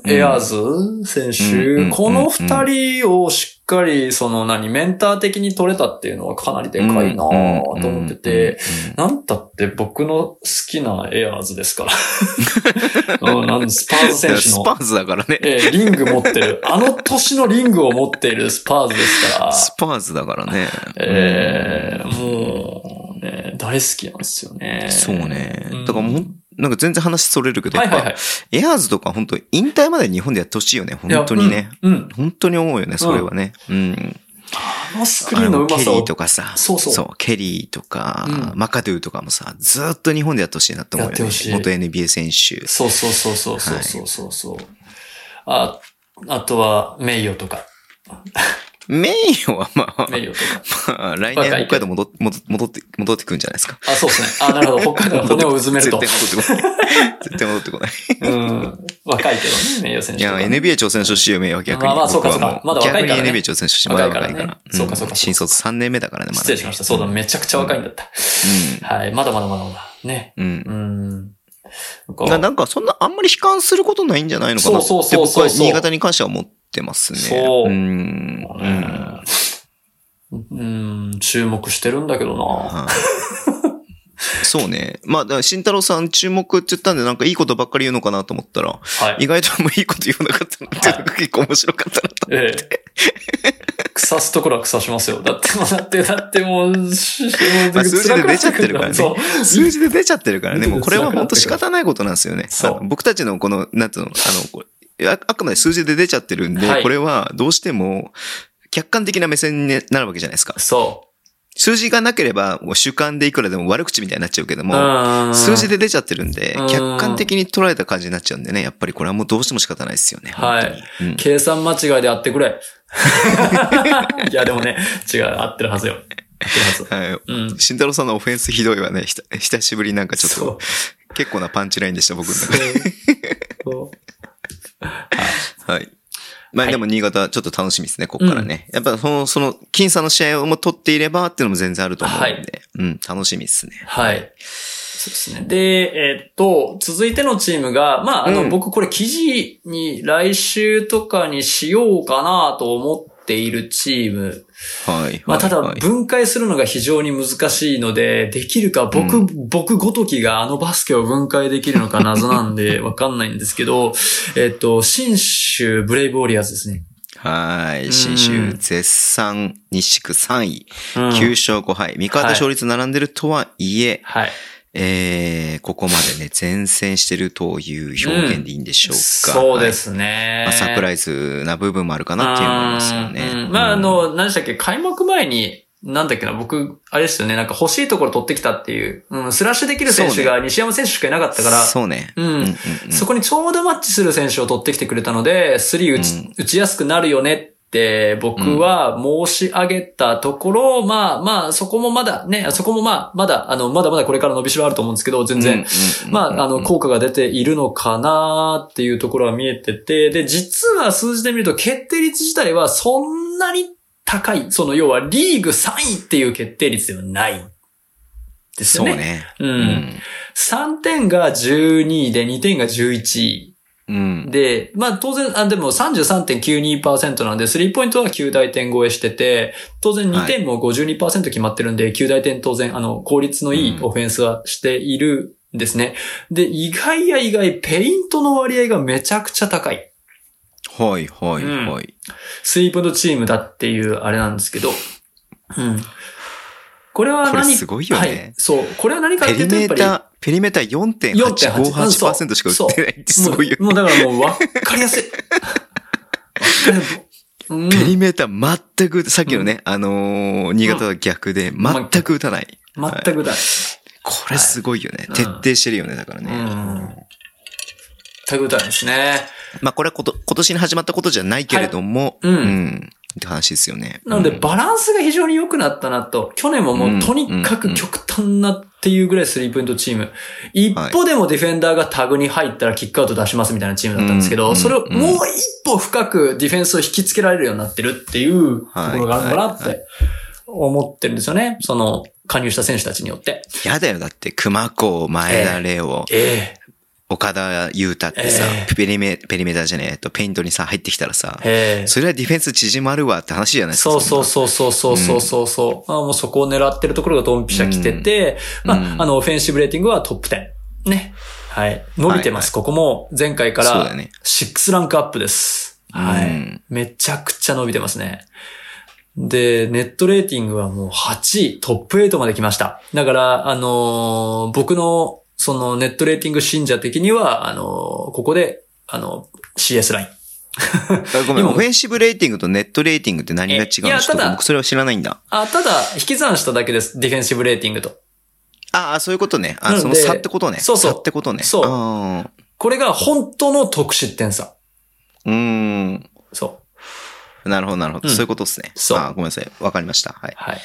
のエアーズ選うん手、この二人をしっかり、その何、メンター的に取れたっていうのはかなりでかいなと思ってて、、なんたって僕の好きなエアーズですか？ら。スパーズ選手のスパ、ーズだからね。えーリング持ってる。あの年のリングを持っているスパーズですから。スパーズだからね。えー、もう、ね、大好きなんですよね。そうねうん。だからもう、なんか全然話それるけど、やっぱ、はいはいはい、エアーズとか本当引退まで日本でやってほしいよね。本当にね、うんうん。本当に思うよね、それはね。うん。あのスクリーンのうまさケリーとかさ、そうそう。そうケリーとか、うん、マカドゥとかもさ、ずっと日本でやってほしいなと思うよね。元 NBA 選手。そうそうそうそうそうそうそう、はい、あ、あとは、名誉とか。名誉はまあ、名誉とか。まあ来年北海道戻っ戻っ戻って、戻ってくるんじゃないですか。あ、そうですね。あ、なるほど。北海道の骨をうずめると。絶対戻ってこない。絶対戻ってこない。うん。若いけどね、名誉選いや、手とかね。NBA 挑戦してほしいよ、名誉は逆に。まあまあそうかそうかまだ若いからね逆に NBA 挑戦してほしい。まだ若いから。そうかそうかん新卒3年目だからね、まだ。失礼しました。そうだ、めちゃくちゃ若いんだった。はい。まだまだまだまだ。ね。うん。うん。うん。なんかそんな、あんまり悲観することないんじゃないのかなそうそうそうそう僕は新潟に関しては思ってますね。そううん。注目してるんだけどな。はいそうね。まあ、慎太郎さん注目って言ったんで、なんかいいことばっかり言うのかなと思ったら、はい。意外とあんまいいこと言わなかったなっていうのが結構面白かったなと。ええ。腐すところは腐しますよ。だってだって、だってもう、しまあ、数字で出ちゃってるからね。数字で出ちゃってるからね。もうこれは本当仕方ないことなんですよね。そう僕たちのこの、なんていうの、あの、ああくまで数字で出ちゃってるんで、はいこれはどうしても客観的な目線になるわけじゃないですか。そ数字がなければ、もう主観でいくらでも悪口みたいになっちゃうけどう。も、うん数字で出ちゃってるんでうん、客観的に捉えた感じになっちゃうんでね、やっぱりこれはもうどうしても仕方ないですよね。はい。うん計算間違いであってくれ。いや、でもね、違う、合ってるはずよ。ははい。ず。うん。慎太郎さんのオフェンスひどいわね。ひた 久しぶりになんかちょっと、結構なパンチラインでした、僕の中で。はい。まあはいでも新潟ちょっと楽しみですね、ここからね。やっぱその、その、僅差の試合をも取っていればっていうのも全然あると思うんで、はいうん、楽しみですね。はい。そうですね。で、えっと、続いてのチームが、まあ、あの、うん僕これ記事に来週とかにしようかなと思っているチーム。はい。まあ、ただはい分解するのが非常に難しいので、できるか、僕、う僕ごときがあのバスケを分解できるのか謎なんで わかんないんですけど、えっと、新州ブレイブウォリアーズですね。はい。うん新州絶賛西区3位、うん9勝5敗。味方勝率並んでるとはいえ、はい。えー、ここまでね、前線してるという表現でいいんでしょうか。そうですね。まあ、サプライズな部分もあるかなっていう思いますよね。うん。まあ、あの、何でしたっけ、開幕前に、なんだっけな、僕、あれですよね、なんか欲しいところ取ってきたっていう、うん、スラッシュできる選手が西山選手しかいなかったから、そうね。うん。うんうんそこにちょうどマッチする選手を取ってきてくれたので、スリー打ち,、うん。打ちやすくなるよねって僕は申し上げたところ、まあまあ、そこもまだね、そこもまあ、まだ、あの、まだまだこれから伸びしろあると思うんですけど、全然、まあ、あの、効果が出ているのかなっていうところは見えてて、で、実は数字で見ると決定率自体はそんなに高い、その要はリーグ3位っていう決定率ではない。ですよね。そうね。う。うんん。3点が12位で2点が11位。うん。で、まあ当然、あ、でも33.92%なんで、スリーポイントは9大点超えしてて、当然2点も52%決まってるんで、9大点当然、あの、効率のいいオフェンスはしているんですね。で、意外や意外、ペイントの割合がめちゃくちゃ高い。はい、はい、はい。スリーポイントチームだっていうあれなんですけど、うん。これは何これすごいよねはい。そう。これは何かっペていうと、やっぱり、ペリメーター4.858%しか売ってないってすご いよね。もうだからもう。わかりやすいうん ペリメーター全く、さっきのね、あのー、新潟は逆で、全く打たない。全くだ。これすごいよね。はい徹底してるよね、だからね。うん。全くだですね。まあこれはこと、今年に始まったことじゃないけれども、はいうんうん。って話ですよね。なので、うんバランスが非常に良くなったなと。去年ももうとにかく極端なっていうぐらいスリーポイントチーム。一歩でもディフェンダーがタグに入ったらキックアウト出しますみたいなチームだったんですけど、うんそれをもう一歩深くディフェンスを引きつけられるようになってるっていうところがあるのかなって思ってるんですよね。その、加入した選手たちによって。やだよ、だって、熊子、前田レオ、え岡田優太ってさ、ええペリメ、ペリメーターじゃねえ、えっと、ペイントにさ、入ってきたらさえ、ええそれはディフェンス縮まるわって話じゃないですか。そうそうう。そうそうそうそうそうそう、あもうそこを狙ってるところがドンピシャ来てて、うんまあ、うんあの、オフェンシブレーティングはトップ10。ね。はい。伸びてます。ここも前回からそうだよね6ランクアップです。はい、うんめちゃくちゃ伸びてますね。で、ネットレーティングはもう8位、トップ8まで来ました。だから、あのー僕の、そのネットレーティング信者的には、あのーここで、あの、CS ライン。あごめん、今オフェンシブレーティングとネットレーティングって何が違うんですえいやただか僕それは知らないんだ。あ、ただ、引き算しただけです。ディフェンシブレーティングと。ああ、そういうことね。あ、その差ってことね。そうそう差ってことね。そうあこれが本当の得失点差。ーうーん。そう。なるほど、なるほど。うんそういうことですね。そうごめんなさい。わかりました。はい。はい。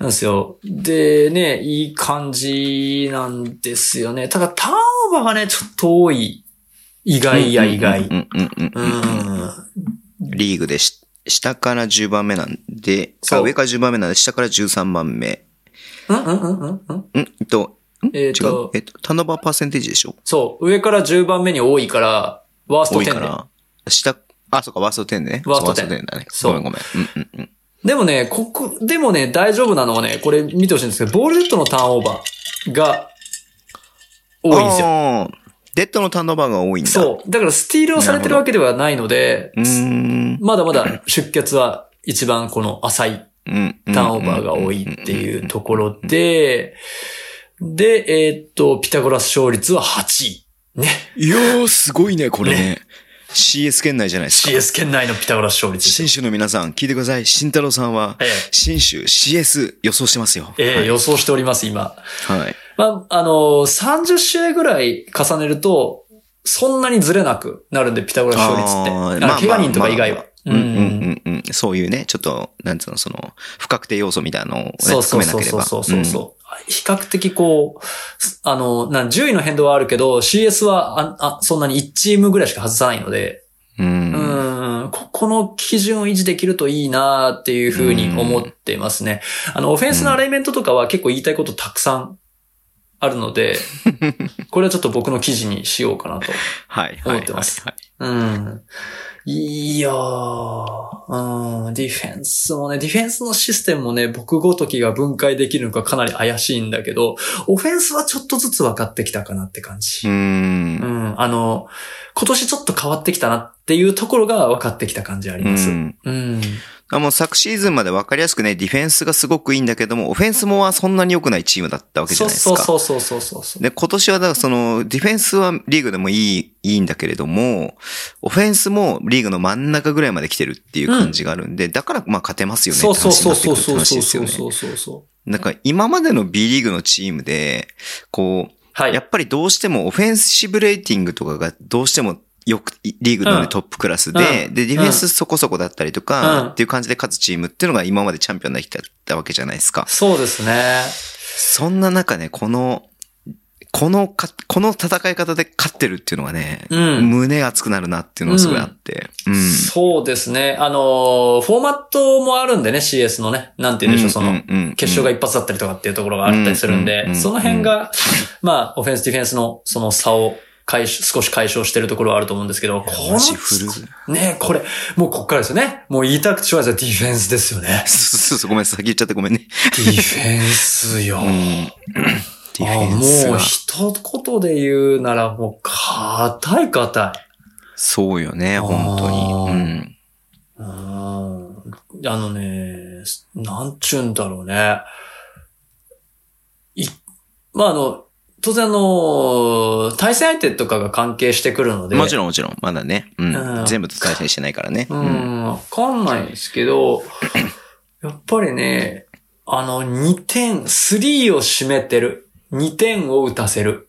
なんですよ。で、ね、いい感じなんですよね。ただ、ターンオーバーがね、ちょっと多い。意外や意外。うんうんうんううん。ん。リーグでし、下から10番目なんで、そうあ上から10番目なんで、下から13番目。うんうんうんうんうんん？えっと、ん？違うえっとえっと、ターンオーバーパーセンテージでしょ？そう。上から10番目に多いから、ワースト10で。多いから。下、あ、そうか、ワースト10でね。ワースト10そうワだね。そうごめんごめん。うんうんうん。でもね、ここ、でもね、大丈夫なのはね、これ見てほしいんですけど、ボールデッドのターンオーバーが多いんですよ。よ。デッドのターンオーバーが多いんだ。そう。だからスティールをされてるわけではないので。まだまだ出血は一番この浅いうん。ターンオーバーが多いっていうところで、で、えーっと、ピタゴラス勝率は8位。ね。いやー、すごいね、これね。CS 圏内じゃないですか。CS 圏内のピタゴラス勝率。新州の皆さん、聞いてください。慎太郎さんはええ、新州 CS 予想してますよ。ええ予想しております、今。はい。まあ、あのー、30試合ぐらい重ねると、そんなにずれなくなるんで、ピタゴラス勝率って。あーあの怪我人とか以外は。うんうんうんうん。そういうね、ちょっと、なんつうの、その、不確定要素みたいなのをね、そうそうそう含めなければ。そうそうそう。比較的こう、あの、なん、順位の変動はあるけど、CS はああそんなに1チームぐらいしか外さないので、うん。うん。ここの基準を維持できるといいなっていうふうに思ってますね。あの、オフェンスのアライメントとかは結構言いたいことたくさんあるので、これはちょっと僕の記事にしようかなと。思ってますはい。うん。いやー、うん、ディフェンスもね、ディフェンスのシステムもね、僕ごときが分解できるのかかなり怪しいんだけど、オフェンスはちょっとずつ分かってきたかなって感じ。う。うんん、あの、今年ちょっと変わってきたなっていうところが分かってきた感じあります。ううん。もう昨シーズンまで分かりやすくね、ディフェンスがすごくいいんだけども、オフェンスもはそんなに良くないチームだったわけじゃないですか。そうそうそうそうそう。で、今年はだからその、ディフェンスはリーグでもいい、いいんだけれども、オフェンスもリーグの真ん中ぐらいまで来てるっていう感じがあるんで、だからまあ勝てますよねそうそうそう。そうそうそうそうそうそう。なんか今までの B リーグのチームで、こう、はい。やっぱりどうしてもオフェンシブレーティングとかがどうしてもよく、リーグの、トップクラスで、うんで、ディフェンスそこそこだったりとか、うんっていう感じで勝つチームっていうのが今までチャンピオンになってきたわけじゃないですか。そうですね。そんな中ね、この、このか、この戦い方で勝ってるっていうのがね、うん胸熱くなるなっていうのがすごいあって。うん。そうですね。あのーフォーマットもあるんでね、CS のね。なんて言うんでしょう、その、決勝が一発だったりとかっていうところがあったりするんで、うんその辺が、まあ、オフェンス、ディフェンスのその差を解消、少し解消してるところはあると思うんですけど、この、ね、これ、もうこっからですよね。もう言いたくてしょうがないですよディフェンスですよね。そうそうごめん、先言っちゃってごめんね。ディフェンスよ。うん。ディフェンスあもうは。一言で言うならもう、硬い硬い。そうよね、本当に。うんあのね、なんちゅうんだろうね。い、まあ、あの、当然あの、対戦相手とかが関係してくるので。もちろんもちろん、まだね。ううんん。全部と対戦してないからね。う。ん、わかんないんですけど、やっぱりね、あの、2点、3を占めてる。2点を打たせる。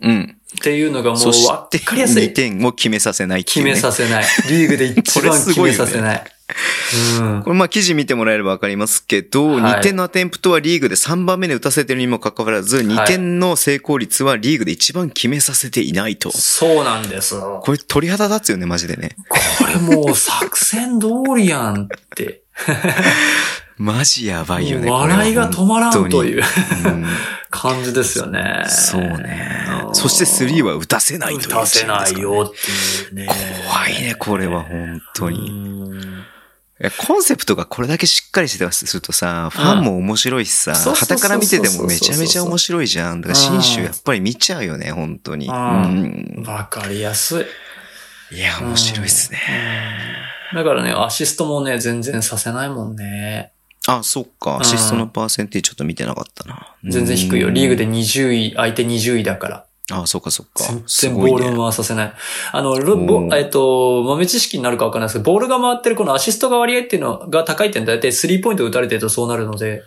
うん。っていうのがもうそしわて、かりやすい2。点を決めさせないね。決めさせない。リーグで一番決すごいよねめさせない。うん。これまあ記事見てもらえればわかりますけど、はい2点のアテンプトはリーグで3番目に打たせてるにもかかわらず、2点の成功率はリーグで一番決めさせていないと。そうなんですよ。これ鳥肌立つよね、マジでね。これもう作戦通りやんって。マジやばいよね。笑いが止まらんというこれは本感じですよね。そうねう。んそして3は打たせないという打たせないよっていうね。怖いね、これは本当うに。コンセプトがこれだけしっかりしてするとさ、ファンも面白いしさ、旗から見ててもめちゃめちゃ面白いじゃん。だから新州やっぱり見ちゃうよね、本当に。ううんん。わかりやすい。いや、面白いっすね。だからね、アシストもね、全然させないもんね。あ、そっか。アシストのパーセンテージちょっと見てなかったな。全然低いよ。うんリーグで20位、相手20位だから。あ、そっかそっか。全然ボールを回させない。あの、ロうんボえっと、豆知識になるかわかんないですけど、ボールが回ってるこのアシストが割合っていうのが高い点大体スリーポイント打たれてるとそうなるので、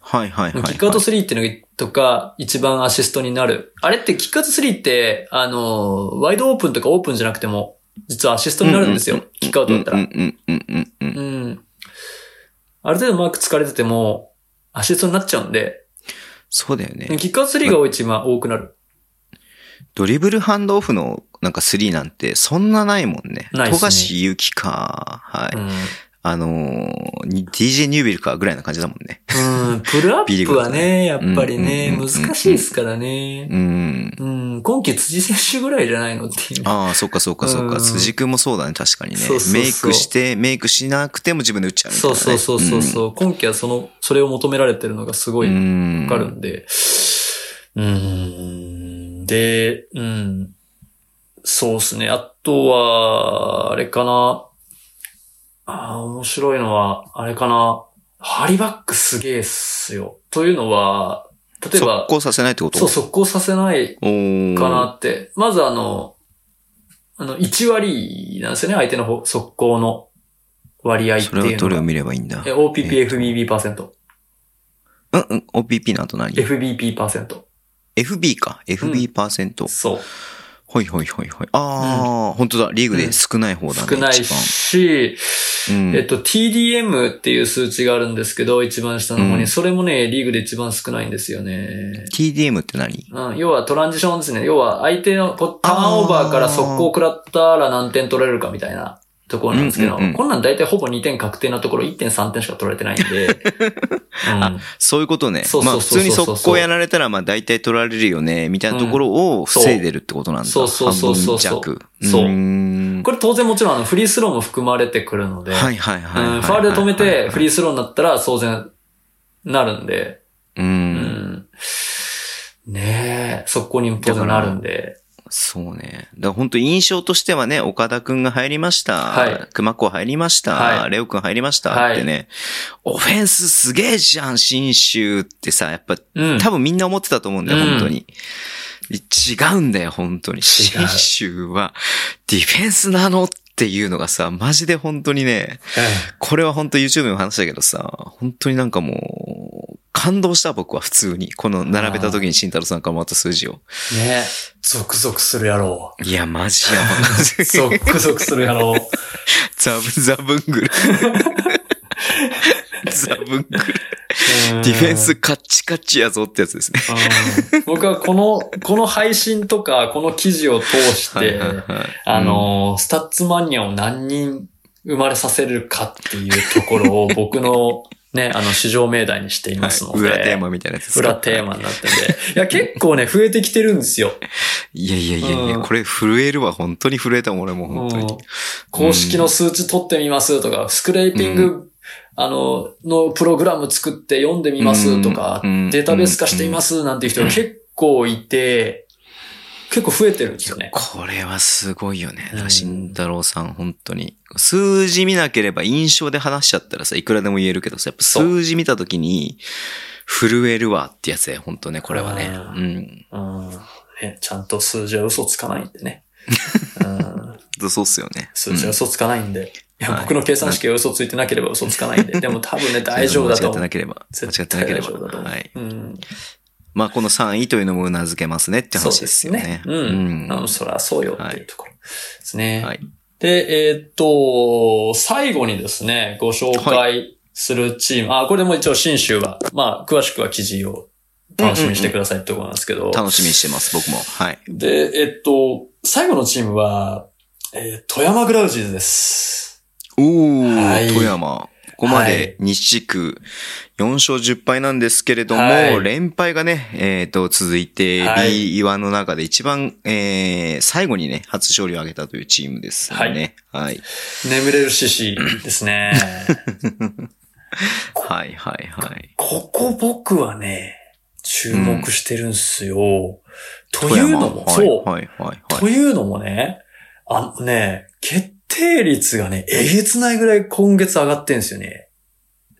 はいはいはい。キックアウト3っていうのとか、一番アシストになる。あれってキックアウト3って、あの、ワイドオープンとかオープンじゃなくても、実はアシストになるんですよ。キックアウトだったら。うんうんうんうんうん。うん。ある程度マーク疲れてても、アシストになっちゃうんで、そうだよね。キックアウト3が多いチームは多くなる。ドリブルハンドオフのなんか3なんてそんなないもんね。ないっすね富樫勇樹か、はい。うん。あのー、に DJ ニュービルかぐらいな感じだもんね。うん、プルアップはね、やっぱりね、難しいですからね。うん。うん、今季辻選手ぐらいじゃないのっていうね。ああ、そっかそっかそっか。うん辻君もそうだね、確かにねそうそうそうメイクして、メイクしなくても自分で打っちゃうみたいな、ね。そうそうそうそうそう、今季はその、それを求められてるのがすごいうん。わかるんで。うん。で、うん。そうですね。あとは、あれかな。ああ、面白いのは、あれかな。ハリバックすげえっすよ。というのは、例えば速、攻させないってこと？そう、速攻させないかなって。まずあの、あの、1割なんですよね、相手の方速攻の割合ってそれはどれを。見ればいいんだ？え OPP、FBB パーセント。うんうん。OPP の後何？FBP パーセント。?FB か。FB パーセント。そう。ほいほいほいほい。ああ、本当だ。リーグで少ない方だね。少ないし、うん。えっと、TDM っていう数値があるんですけど、一番下の方に、うんそれもね、リーグで一番少ないんですよね。TDM って何？うん、要はトランジションですね。要は相手のこうターンオーバーから速攻食らったら何点取れるかみたいなところなんですけど、うんうんうんこんなん大体ほぼ2点確定なところ1.3点しか取られてないんで、うんあそういうことね。そうまあ普そうそうそう通に速攻やられたらまあ大体取られるよね、みたいなところを防いでるってことなんだ。そうそうそうそう半分弱。そうーんこれ当然もちろんあのフリースローも含まれてくるので、はいはいはいはいファールで止めてフリー。ースローになったら当然なるんで、う。うんんねえ、速攻にも当然なるんで。そうね。だから本当印象としてはね、岡田くんが入りました。はい熊子入りました。はいレオくん入りました。ってね、オフェンスすげえじゃん、新州ってさ、やっぱうん。多分みんな思ってたと思うんだよ、うん本当に。違うんだよ、本当に。新州はディフェンスなのっていうのがさ、マジで本当にね、これは本当 YouTube でも話したけどさ、本当になんかもう、感動した僕は普通に。この並べた時に慎太郎さんからもらった数字を。ねゾクゾクするやろいや、マジやばう。ゾクゾクするやろう。ザブザブングル。ザブングル。ディフェンスカッチカチやぞってやつですね。うん僕はこの、この配信とか、この記事を通して、あ、のー、スタッツマニアを何人生まれさせるかっていうところを僕のね、あの、市場命題にしていますので。裏テーマみたいなやつですか？裏テーマになってんで。いや、結構ね、増えてきてるんですよ。いやいやいやいや、うん。これ震えるわ、本当に震えたもん、俺も本当うん。に。公式の数値取ってみますとか、スクレーピング、うあの、のプログラム作って読んでみますとか、うん。データベース化してみますなんていう人が結構いて、結構増えてるんですよね。これはすごいよね。だからうん慎太郎さん、本当に。数字見なければ印象で話しちゃったらさ、いくらでも言えるけどさ、やっぱ数字見たときに、震えるわってやつや、本当ね、これはね。ううん。うんね、ちゃんと数字は嘘つかないんでね。うん、そうっすよね。数字は嘘つかないんで。いや、はい僕の計算式が嘘ついてなければ嘘つかないんで。でも多分ね、大丈夫だと間違っ思う。てなければ。間絶違ってなければ。はい。うんまあ、この3位というのもうなずけますねって話ですよね。そうですね。うん。あの、そりゃそうよっていうところですね。はい。で、えーっと、最後にですね、ご紹介するチーム。あ、これでも一応新州は、まあ、詳しくは記事を楽しみにしてくださいってところなんですけど。楽しみにしてます、僕も。はい。で、えっと、最後のチームは、えー富山グラウジーズです。おー、はい富山。ここまはいで西地区4勝10敗なんですけれども、はい連敗がね、えっ、と、続いて、はい B1 の中で一番、えー、最後にね、初勝利を挙げたというチームですね。はい。眠れる獅子ですね。はい、はい、はい。ここ僕はね、注目してるんすよ。というのも、そう、はい、はい、はい。というのもね、あのね、決定率がね、えげつないぐらい今月上がってんですよね。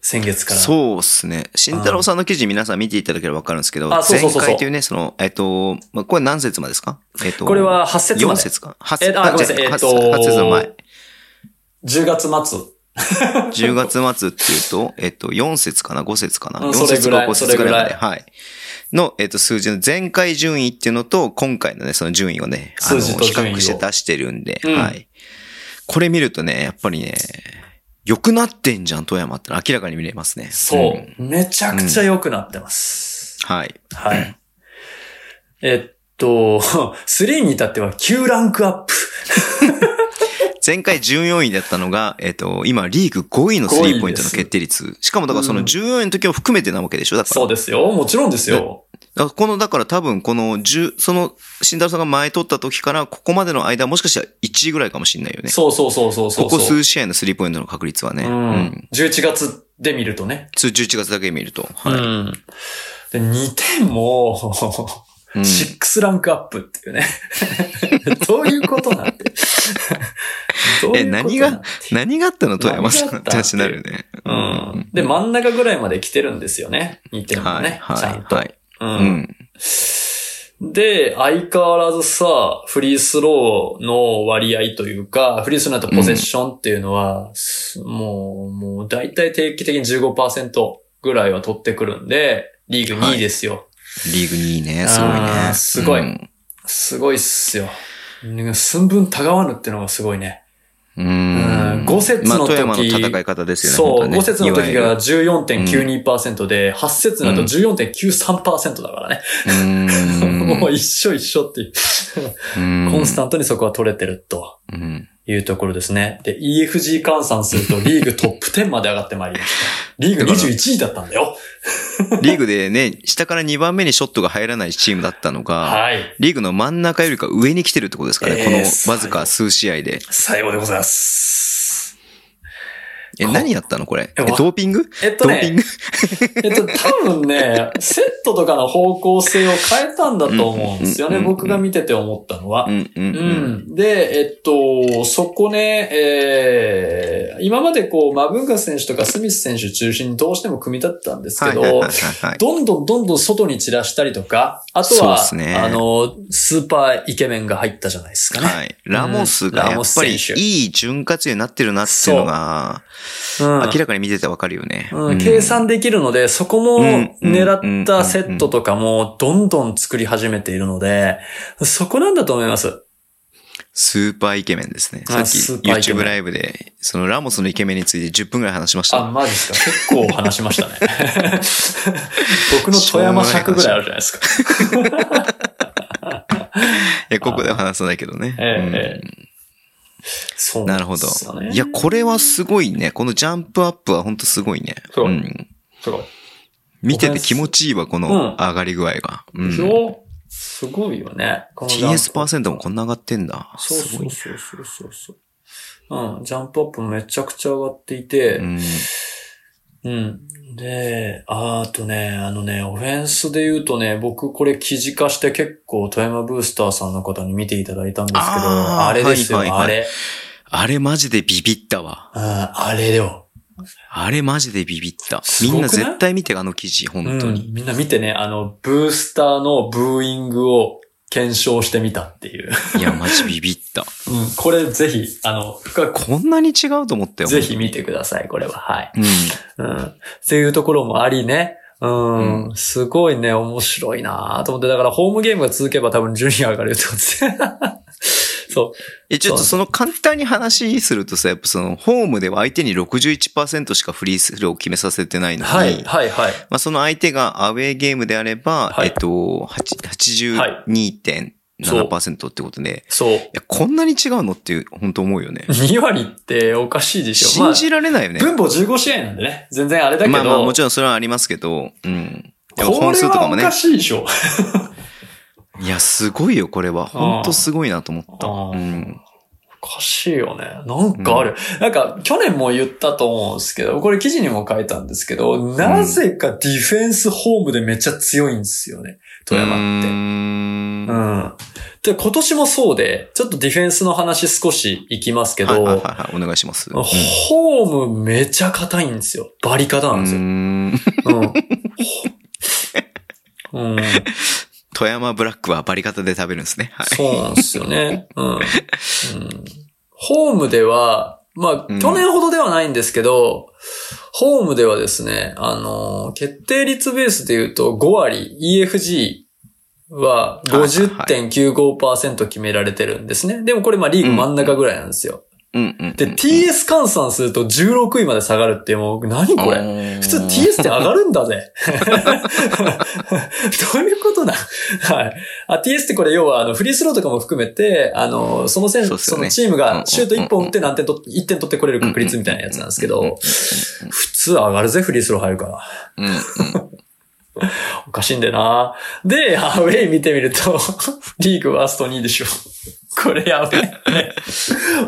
先月から。そうですね。慎太郎さんの記事皆さん見ていただければわかるんですけど、あそうそうそう前回というね、その、えっ、と、まあこれ何節までですか？えっ、と、これは8節ま4で。節か。8え節あごめんなさいえっと8節の前。10月末。10月末っていうと、えっと、4節かな ?5 節かな、うん ?4 それぐらい節か5節ぐらいまで。はい。の、えっと、数字の前回順位っていうのと、今回のね、その順位をね、あの、比較して出してるんで、うんはい。これ見るとね、やっぱりね、良くなってんじゃん、富山っての明らかに見れますね。そう、んめちゃくちゃ良くなってます。はい。はい。えっと、3に至っては9ランクアップ。前回14位だったのが、えっと、今、リーグ5位のスリーポイントの決定率。しかも、だからその14位の時を含めてなわけでしょだから。そうですよ。もちろんですよ。だこの、だから多分この10、その、慎太郎さんが前取った時から、ここまでの間、もしかしたら1位ぐらいかもしれないよね。そうそうそうそうそう。ここ数試合のスリーポイントの確率はね。ううんん。11月で見るとね。通11月だけ見ると。はい。うん。で、2点も、うん6ランクアップっていうね。どういうことなんて。どういうことなんてえ何が何があったの富山さんって話になるよね。うん。で、真ん中ぐらいまで来てるんですよね。2点もはい、ね。はい、ちゃんと。はい。う。うんん。で、相変わらずさ、フリースローの割合というか、フリースローのポゼッションっていうのは、すもう、もう大体定期的に15%ぐらいは取ってくるんで、リーグ2位ですよ。リーグ2位ね、すごいあねー。すごいうん。すごいっすよ。ね寸分たがわぬっていうのがすごいね。うん。うん5節の時まあ、富山の戦い方ですよね。そう、本当ね。5節の時がいわ14.92%で、8節の後14.93%だからね。うん。もう一緒一緒っていう。うん。コンスタントにそこは取れてると。うんいうところですね。で、EFG 換算するとリーグトップ10まで上がってまいりました。リーグ21位だったんだよ。リーグでね、下から2番目にショットが入らないチームだったのが、はい。リーグの真ん中よりか上に来てるってことですかね、えーこのわずか数試合で。最後でございます。え、こ何やったのこれ？え、ドーピング？えっとねドーピング、えっと、多分ね、セットとかの方向性を変えたんだと思うんですよね。僕が見てて思ったのはう。んうんううん。ん。で、えっと、そこね、えー、今までこう、マブンガ選手とかスミス選手中心にどうしても組み立ってたんですけど。どんどんどんどん外に散らしたりとか、あとそうは、ねあの、スーパーイケメンが入ったじゃないですかね。はい。ラモスがやっぱりいい潤滑油になってるなっていうのが、うん明らかに見ててわかるよね。うん計算できるので、そこもうん狙ったセットとかもどんどん作り始めているので、そこなんだと思います？スーパーイケメンですね。さっき YouTube ライブで、そのラモスのイケメンについて10分ぐらい話しましあ、た。マジですか？結構話しましたね。僕の富山尺ぐらいあるじゃないですか。いや、ここでは話さないけどね。ええうんそうなるほど。いや、これはすごいね。このジャンプアップは本当すごいね。そううん。そう。見てて気持ちいいわ、こうんの上がり具合が。うんでしょ？すごいよね。TS パーセントもこんな上がってんだ。そう。そうそうそうそうそう。うん、ジャンプアップもめちゃくちゃ上がっていて、うん。うん。で、ああとね、あのね、オフェンスで言うとね、僕これ記事化して結構富山ブースターさんの方に見ていただいたんですけど、あれですよ、はいはいはいあれ。あれマジでビビったわ。うん、あれよ。あれマジでビビった。みんな絶対見て、あの記事、本当に。うんみんな見てね、あの、ブースターのブーイングを検証してみたっていう。いや、マジビビった。うん、これぜひ、あの、こんなに違うと思ったよ。ぜひ見てください、これは。はい。うん。うん。っていうところもありね。うん、すごいね、面白いなと思って、だからホームゲームが続けば多分順位が上がるってことです。そう。え、ちょっとその簡単に話するとさ、やっぱその、ホームでは相手に61%しかフリースローを決めさせてないのに、はい、はい、はい。まあその相手がアウェーゲームであれば、はいえっと、8 82.7%ってことで、そう。いや、こんなに違うのっていう、本当思うよね。2割っておかしいでしょ。信じられないよね。まあ、分母15試合なんでね。全然あれだけど。まあまあもちろんそれはありますけど、うん。本数とかもねはおか。しいでしょ。いや、すごいよ、これは。本当すごいなと思った。うん。おかしいよね。なんかある。なんか、去年も言ったと思うんですけど、これ記事にも書いたんですけど、なぜかディフェンスホームでめっちゃ強いんですよね。富山って。うんん。で、今年もそうで、ちょっとディフェンスの話少しいきますけど、はいはいはいはい、お願いします。うんホームめちゃ硬いんですよ。バリ硬なんですよ。うーんうん。うん。富山ブラックはバリ方で食べるんですね。はい。そうなんですよね。うん。うん、ホームでは、まあ、うん去年ほどではないんですけど、ホームではですね、あの、決定率ベースで言うと5割 EFG は50.95%決められてるんですね。でもこれまあリーグ真ん中ぐらいなんですよ。うんうん。で、TS 換算すると16位まで下がるってもう、何これ？れ普通 TS って上がるんだぜ。どういうことだ？はい。あ、TS ってこれ要は、あの、フリースローとかも含めて、あの、その選手、そそのチームうんがシュート1本打って何点と、1点取ってくれる確率みたいなやつなんですけど、普通上がるぜ、フリースロー入るから。うんうん。おかしいんだよなで、アウェイ見てみると、リーグワースト2位でしょ。これやべえ、ね。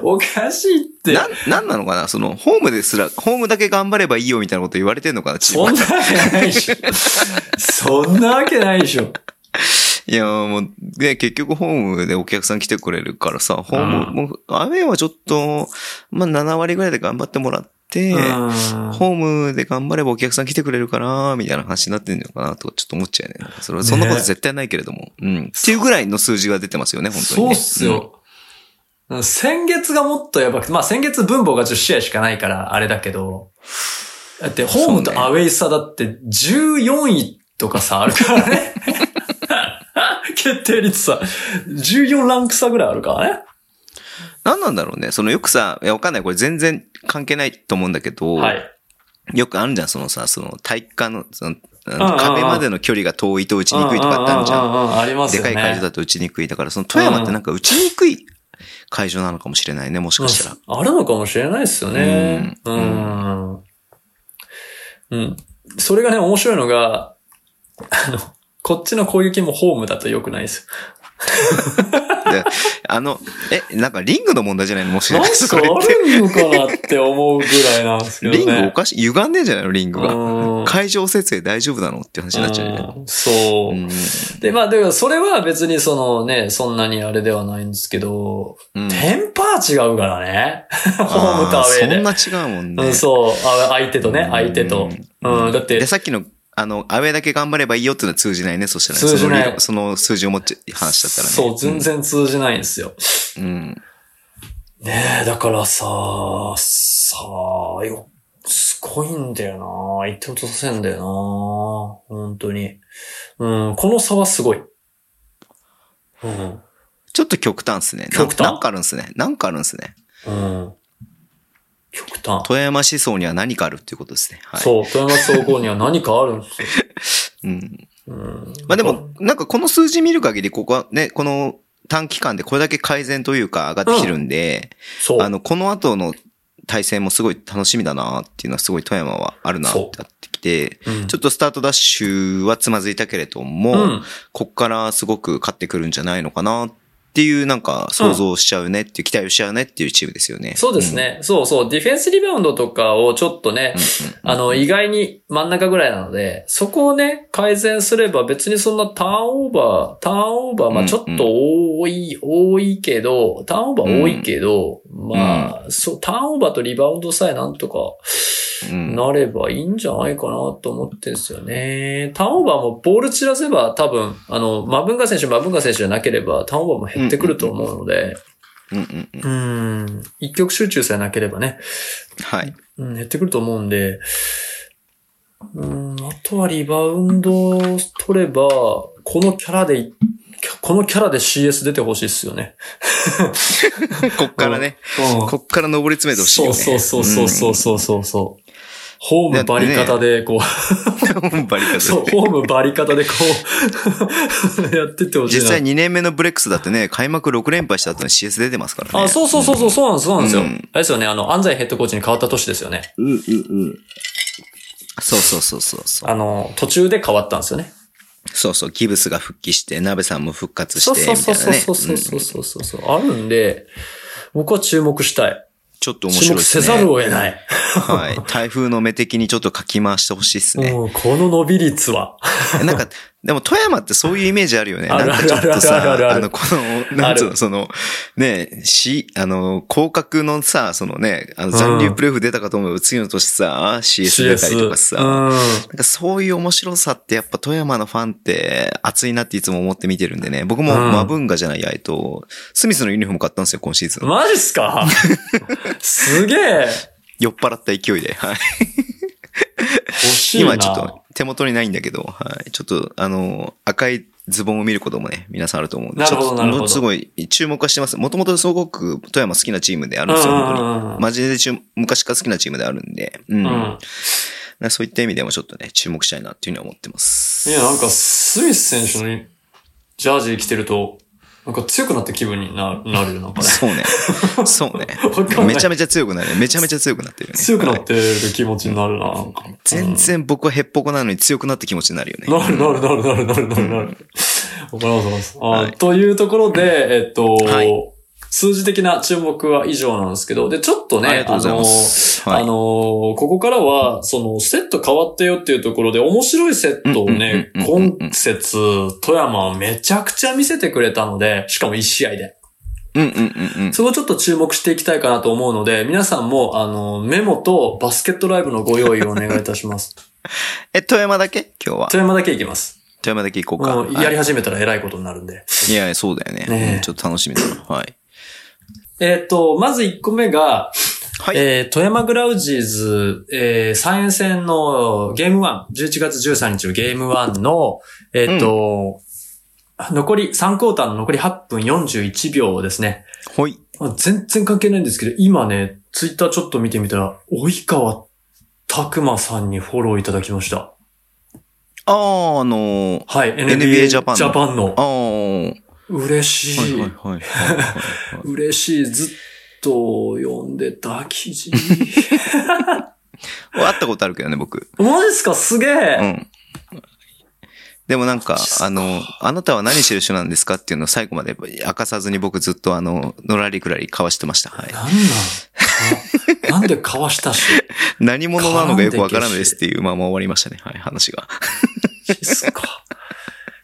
おかしいって。な、なんなのかな？その、ホームですら、ホームだけ頑張ればいいよみたいなこと言われてんのかな？そんなわけないでしょ。そんなわけないでしょ。いや、もう、で、結局ホームでお客さん来てくれるからさ、ホーム、うんもう、アウェイはちょっと、まあ、7割ぐらいで頑張ってもらっホームで頑張ればお客さん来てくれるかな、みたいな話になってんのかな、とかちょっと思っちゃうね。それはそんなこと絶対ないけれども。うん。っていうぐらいの数字が出てますよね、本当に、ね。そうっすよ。うん先月がもっとやばくて、まあ先月分母が10試合しかないからあれだけど、だってホームとアウェイ差だって14位とかさ、あるからね。決定率さ、14ランク差ぐらいあるからね。何なんだろうね。そのよくさ、いや、わかんない。これ全然関係ないと思うんだけど、はい。よくあるじゃん、そのさ、その体育館の、その、壁までの距離が遠いと打ちにくいとかってあるじゃん。うんうんうんうんありますでよね。かい会場だと打ちにくい。だから、その富山ってなんか打ちにくい会場なのかもしれないね、もしかしたら。あるのかもしれないですよね。う。うんうん。それがね、面白いのが、あの、こっちの攻撃もホームだと良くないですで あの、え、なんかリングの問題じゃないの？もしよ。かなんかあしてそれって。るのかなって思うぐらいなんですけどね。リングおかしい歪んでんじゃないの？リングが。うん会場設営大丈夫なの？って話になっちゃうよね。うんそう。うんで、まあ、だからそれは別にそのね、そんなにあれではないんですけど、うんテンパー違うからね。ホームとアウェーで。そんな違うもんね。うん、そう。あ相手とね、相手と。うん、だってで、、さっきの、あの、アウェーだけ頑張ればいいよっていうのは通じないね、そしたらね。通じないそのその数字を持って話しちゃったらね。そう、全然通じないんですよ。うん。ねえ、だからさ、さあ、よ、すごいんだよな言って落とさせんだよな本当に。うん、この差はすごい。うん。ちょっと極端っすね。な極端？なんかあるんすね。なんかあるんすね。うん。極端。富山思想には何かあるっていうことですね。はい。そう、富山総合には何かあるんですよ。うん。うん。まあでも、なんかこの数字見る限り、ここはね、この短期間でこれだけ改善というか上がってきてるんで、そう。あの、この後の対戦もすごい楽しみだなっていうのはすごい富山はあるなってなってきて、うんちょっとスタートダッシュはつまずいたけれども、うんこっからすごく勝ってくるんじゃないのかなっていうなんか想像しちゃうねっていう、期待をしちゃうねっていうチームですよね。そうですね。そうそう。ディフェンスリバウンドとかをちょっとね、あの、意外に真ん中ぐらいなので、そこをね、改善すれば別にそんなターンオーバー、ターンオーバー、まうんあちょっと多い、多いけど、ターンオーバー多いけど、まあ、そう、ターンオーバーとリバウンドさえなんとかうん。なればいいんじゃないかなと思ってんですよね。ターンオーバーもボール散らせば多分、あの、マブンガ選手、マブンガ選手じゃなければターンオーバーも減ってくると思うので、うんうんうん。うん、一極集中さえなければね、はい。うん、減ってくると思うんで、うん、あとはリバウンドを取れば、このキャラでい、このキャラで CS 出てほしいっすよね。こっからね、うんこっから登り詰めてほしいよね。そうそうそうそうそうそうそう。ホームバリ方で、こう、うん。バリカタそう、ホームバリ方でこう、やってってほしいな。実際2年目のブレックスだってね、開幕6連敗した後に CS 出てますからね。あ、そうそうそうそう、そうなんです、そうなんですよ。うんあれですよね、あの、安西ヘッドコーチに変わった年ですよね。うんうんうん。そうそうそうそうそう。あの、途中で変わったんですよね。そうそう、ギブスが復帰して、鍋さんも復活して、そうそうそうみたいなね。そうそうそうそうそうそう、あるんで、僕は注目したい。ちょっと面注目白いですね。せざるを得ない。はい。台風の目的にちょっとかき回してほしいですね。この伸び率は。なんか、でも富山ってそういうイメージあるよね。なんかちょっとさ、あの、この、なんつうあの、その、ね、し、あの、広角のさ、そのね、あの残留プレーオフ出たかと思う次の年さ、CS 出たりとかさ、うん。なんかそういう面白さってやっぱ富山のファンって熱いなっていつも思って見てるんでね。僕もうんマブンガじゃないや、えっと、スミスのユニフォーム買ったんですよ、今シーズン。マジっすか？すげえ酔っ払った勢いで。はい。今ちょっと手元にないんだけど、はい。ちょっと、あの、赤いズボンを見ることもね、皆さんあると思うんで、なるほどちょっとなるほどすごい注目はしてます。もともとすごく富山好きなチームであるんですよ、うん本当に。マジで注昔から好きなチームであるんで、うん。うん。そういった意味でもちょっとね、注目したいなっていうふうに思ってます。いや、なんか、スミス選手のジャージ着てると、なんか強くなった気分にななるよ、なんかね。そうね。そうね。めちゃめちゃ強くなる。めちゃめちゃ強くなってるよね。はい強くなってる気持ちになるな、なんか。全然僕はヘッポコなのに強くなった気持ちになるよね。なるなるなるなるなるなるなる。わかりますわかります。というところで、えっと、はい数字的な注目は以上なんですけど、で、ちょっとね、ありがとうございますはいあの、あのここからは、その、セット変わったよっていうところで、面白いセットをね今節、富山はめちゃくちゃ見せてくれたので、しかも1試合で。うんうんうんうん。そこをちょっと注目していきたいかなと思うので、皆さんも、あの、メモとバスケットライブのご用意をお願いいたします。え、富山だけ今日は。富山だけいきます。富山だけ行こうか。やり始めたら偉いことになるんで。いや、そうだよね。ねちょっと楽しみだな。はい。えっ、と、まず1個目が、はい。えー富山グラウジーズ、えー、3円戦のゲーム1、11月13日のゲーム1の、えっ、と、残り、3クォーターの残り8分41秒ですね。ほい。まあ全然関係ないんですけど、今ね、ツイッターちょっと見てみたら、及川拓馬さんにフォローいただきました。あー、あのー、はい、NBA ジャパンのジャパンのあ。ー。嬉しい。嬉しい。ずっと読んでた記事。会ったことあるけどね、僕。マジっすか？すげうえ、ん。でもなんかあの、あなたは何してる人なんですかっていうのを最後まで明かさずに僕ずっとあの、のらりくらり交わしてました。はい。なんななんでかわしたし。何者なのかよくわからないですっていうまま終わりましたね。はい、話が。ですか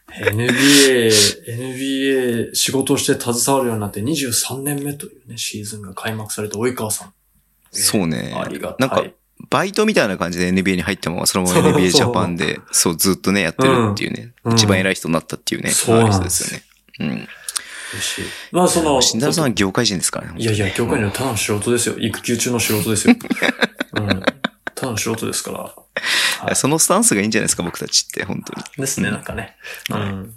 ？NBA、NBA 仕事をして携わるようになって23年目というね、シーズンが開幕された及川さん。そうねありがた。ないんか、バイトみたいな感じで NBA に入っても、そのまま NBA ジャパンで、そう、ずっとね、やってるっていうね。うん一番偉い人になったっていうね。そうなん人でですすよね。うん。嬉しい。まあその、慎太郎さんは業界人ですからね。いやいや、業界のただの素人ですよ。育休中の素人ですよ。うん。ただの素人ですから。はいそのスタンスがいいんじゃないですか、僕たちって、本当に。ですね、なんかね。うん。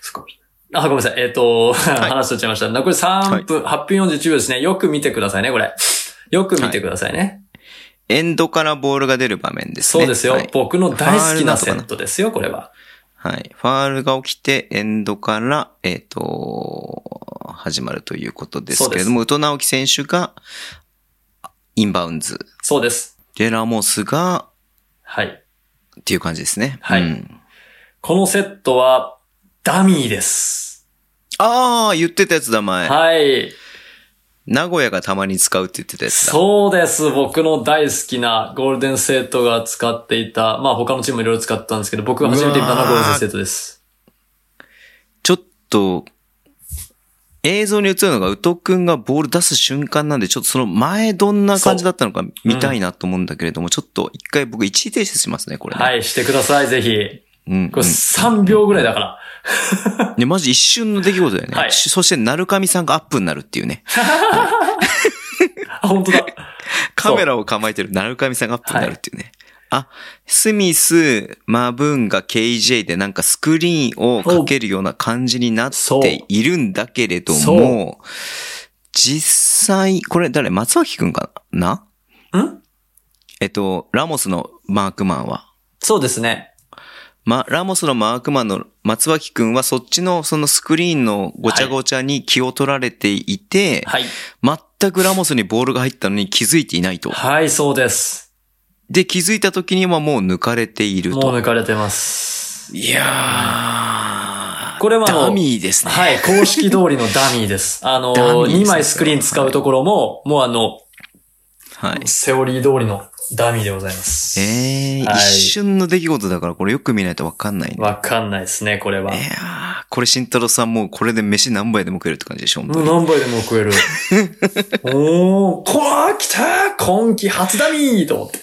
そっか。あ、ごめんなさい。えっ、と、話しとっちゃいました。残り3分、8分41秒ですね。よく見てくださいね、これ。よく見てくださいね。エンドからボールが出る場面ですね。そうですよ、はい僕の大好きなセットですよ、これは。はい。ファールが起きて、エンドから、えっ、と、始まるということですけれども、宇都直樹選手が、インバウンズ。そうです。で、ラモスが、はい。っていう感じですね。はいうんこのセットは、ダミーです。ああ、言ってたやつだ、前。はい。名古屋がたまに使うって言ってたやつだ。そうです。僕の大好きなゴールデンセットが使っていた、まあ他のチームもいろいろ使ってたんですけど、僕が初めて見たのはゴールデンセットです。ちょっと、映像に映るのが、宇都くんがボール出す瞬間なんで、ちょっとその前どんな感じだったのか見たいなと思うんだけれども、ちょっと一回僕一時停止しますね、これね。はい、してください、ぜひ。うん、これ3秒ぐらいだから。ね、マジ一瞬の出来事だよね。はいしそして、なるかみさんがアップになるっていうね。あ、本当だ。カメラを構えてるなるかみさんがアップになるっていうね。あ、スミス、マブーンが KJ でなんかスクリーンをかけるような感じになっているんだけれどそも、実際、これ誰松脇くんかな？ん？えっと、ラモスのマークマンは？そうですね。ま、ラモスのマークマンの松脇くんはそっちのそのスクリーンのごちゃごちゃに気を取られていて、はい。全くラモスにボールが入ったのに気づいていないと。はい、そうです。で、気づいた時にはもう抜かれているもうと。抜かれてます。いやー。これはダミーですね。はい、公式通りのダミーです。あの、ダミーですね2枚スクリーン使うところも、もうあの、はい。セオリー通りのダミーでございます。えー、はい一瞬の出来事だからこれよく見ないとわかんないね。わかんないですね、これは。いやー、これ慎太郎さんもうこれで飯何杯でも食えるって感じでしょ、う何杯でも食える。おー、こわー来た今季初ダミーと思って。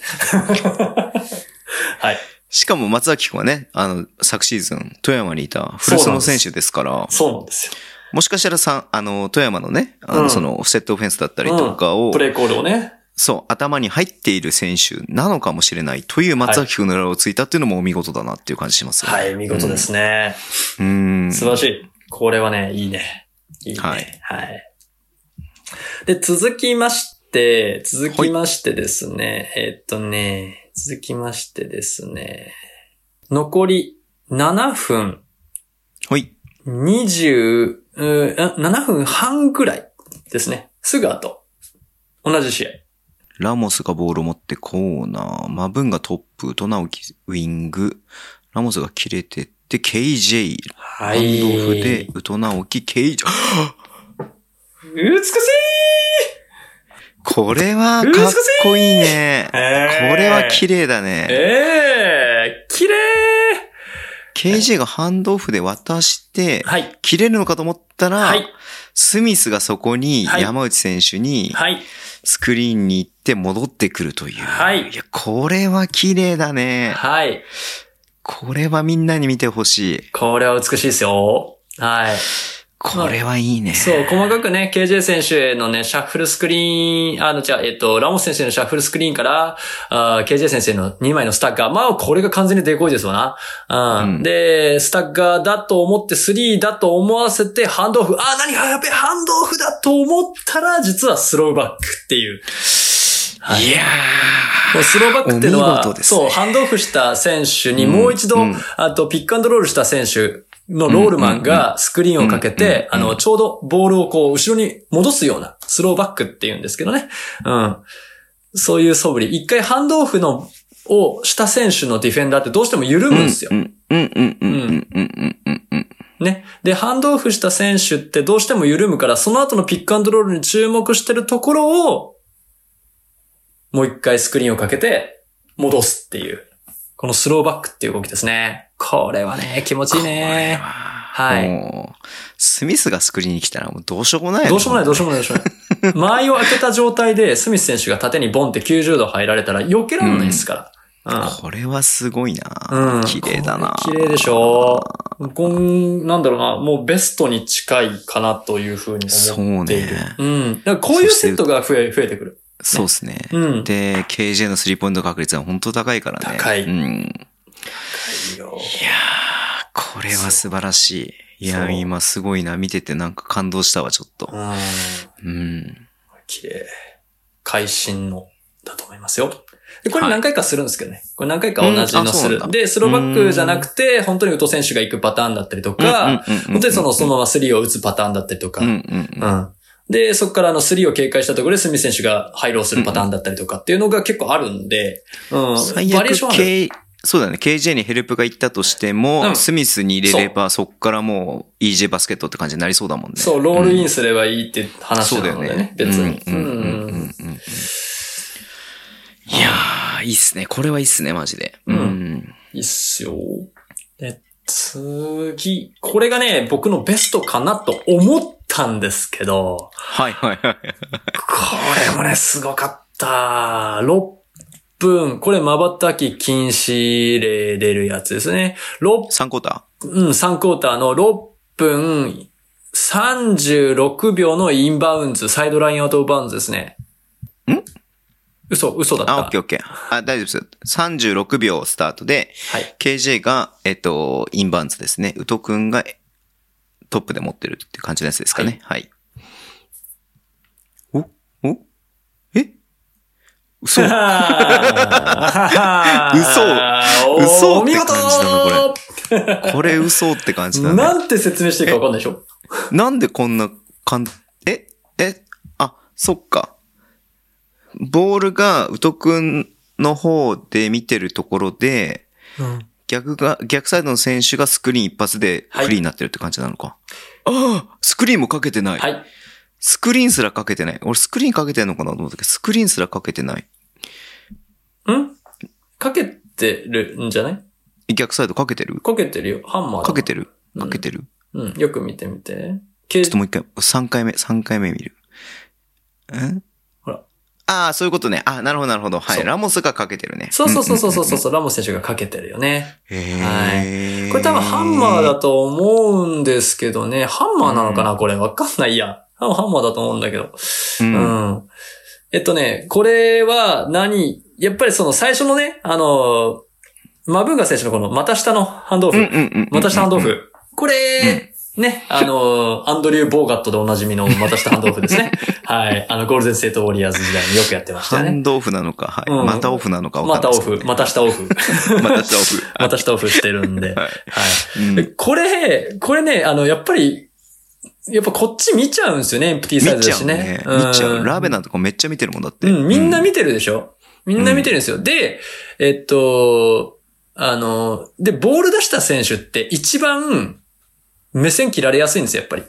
はい。しかも松崎くんはね、あの、昨シーズン、富山にいた古巣の選手ですから、そうなんですよ。もしかしたらさ、あの、富山のね、あの、うんその、セットオフェンスだったりとかを、プレイコールをね。そう、頭に入っている選手なのかもしれないという松崎くんの裏をついたっていうのもお見事だなっていう感じしますよね。はい、見事ですね。うん。素晴らしい。これはね、いいね。いいね。ははいい。で、続きまして、続きましてですね、えっとね、続きましてですね、残り7分ほい。20、うーあ7分半ぐらいですね。すぐ後。同じ試合。ラモスがボールを持ってコーナー、マブンがトップ、トナウキウィング、ラモスが切れてって、KJ、はハンドオフで、ウトナオキ、KJ、美しい。これはかっこいいね。こえー。れは綺麗だね。ええー、綺麗 KJ がハンドオフで渡して、はい。切れるのかと思ったら、はい。スミスがそこにはい山内選手にはい。スクリーンに行って戻ってくるという。はいいや、これは綺麗だね。はい。これはみんなに見てほしい。これは美しいですよ。はい。これはいいね。そう、細かくね、KJ 選手へのね、シャッフルスクリーン、あの、じゃあ、えっと、ラモス先生のシャッフルスクリーンから、あー KJ 先生の2枚のスタッガー。まあ、これが完全にデコイですわな。うんうんで、スタッガーだと思って、3だと思わせて、ハンドオフ。あー、何？がやべえ、ハンドオフだと思ったら、実はスローバックっていう。はいいやもうスローバックっていうのおは、ねそう、ハンドオフした選手にもう一度、うんうんあと、ピックアンドロールした選手のロールマンがスクリーンをかけて、あの、ちょうどボールをこう、後ろに戻すような、スローバックって言うんですけどね。うん。そういう素振り。一回ハンドオフの、をした選手のディフェンダーってどうしても緩むんですよ。うん。うん。うん。うん。うん。うん。ね。で、ハンドオフした選手ってどうしても緩むから、その後のピックアンドロールに注目してるところを、もう一回スクリーンをかけて、戻すっていう。このスローバックっていう動きですね。これはね、気持ちいいね。はい。もう、スミスがスクリーンに来たらもうどうしようもないよねどうしようもない、どうしようもない、どうしようもない。間合いを開けた状態で、スミス選手が縦にボンって90度入られたら避けられないですから。これはすごいな。うん。綺麗だな。綺麗でしょこん、なんだろうな、もうベストに近いかなというふうに思っている。そうねうん。だからこういうセットが増え、増えてくる。そうですね。うんで、KJ のスリーポイント確率は本当高いからね。高いうん。いいよいやー、これは素晴らしい。いや、今すごいな。見ててなんか感動したわ、ちょっと。うん。うん。綺麗。会心のだと思いますよ。で、これ何回かするんですけどね。これ何回か同じうんのする。うなんだで、スローバックじゃなくて、本当に宇藤選手が行くパターンだったりとか、本当にその、そのままスリーを打つパターンだったりとか、うんうんうん。うん。で、そこからあの、スリーを警戒したところで、スミス選手がハイローするパターンだったりとかっていうのが結構あるんで、うん。最悪バリエーションある。そうだね。KJ にヘルプが行ったとしても、うんスミスに入れれば、そっからもう EJ バスケットって感じになりそうだもんね。そう、ロールインすればいいって話そうだよねなのでね、。別に。うんうんうんうんうんうんいやー、いいっすね。これはいいっすね、マジで。うんうん。いいっすよ。で、次、これがね、僕のベストかなと思ったんですけど、はいはいはい。これもね、すごかった。6分、これ瞬き禁止令出るやつですね。6 3クォータうん、3クォーターの6分36秒のインバウンズ、サイドラインアウトバウンズですね。ん？嘘、嘘だっー。た。あ、オッケーオッケー。あ、大丈夫です。36秒スタートで、はい。KJ が、えっと、インバウンズですね。宇都くんがトップで持ってるっていう感じのやつですかね。はい。おお？え？嘘。嘘。嘘。って感じだなこれ。嘘って感じだね。なんて説明していいかわかんないでしょ。なんでこんなかん、え？え？あ、そっか。ボールが宇都くんの方で見てるところで、うん。逆が、逆サイドの選手がスクリーン一発でフリーになってるって感じなのか。ああスクリーンもかけてない。はい。スクリーンすらかけてない。俺スクリーンかけてんのかなと思ったけど、スクリーンすらかけてない。ん？かけてるんじゃない？逆サイドかけてる？かけてるよ。ハンマーだかけてる？うんかけてる、うん。よく見てみて。ちょっともう一回、3回目、3回目見る。ん。ああ、そういうことね。あなるほど、なるほど。はい。ラモスがかけてるね。そうそうそうそうそううんそう、ラモス選手がかけてるよね。うんうん。へーこれ多分ハンマーだと思うんですけどね。ハンマーなのかなこれわかんないや。多分ハンマーだと思うんだけど。うん。うん。えっとね、これは何？やっぱりその最初のね、あの、マブーガ選手のこの股下のハンドオフ。うんうんうん。股下ハンドオうん。フ。これ、ね、あの、アンドリュー・ボーガットでおなじみの股下ハンドオフですね。はい。あの、ゴールデンステートウォリアーズ時代によくやってましたよね。ハンドオフなのか、はい。うんまたオフなのかわかんなね。股オフ、股下オフ。また下オフ。股下オフしてるんで。はいはい。うんでこれ、これね、あの、やっぱり、やっぱこっち見ちゃうんですよね、エンプティサイ見ズだしねちゃうね。。うん見ちゃう。ラーベナーとかめっちゃ見てるもんだって。うん、みんな見てるでしょ、みんな見てるんですよ。で、えっと、あの、で、ボール出した選手って一番目線切られやすいんですよ、やっぱり。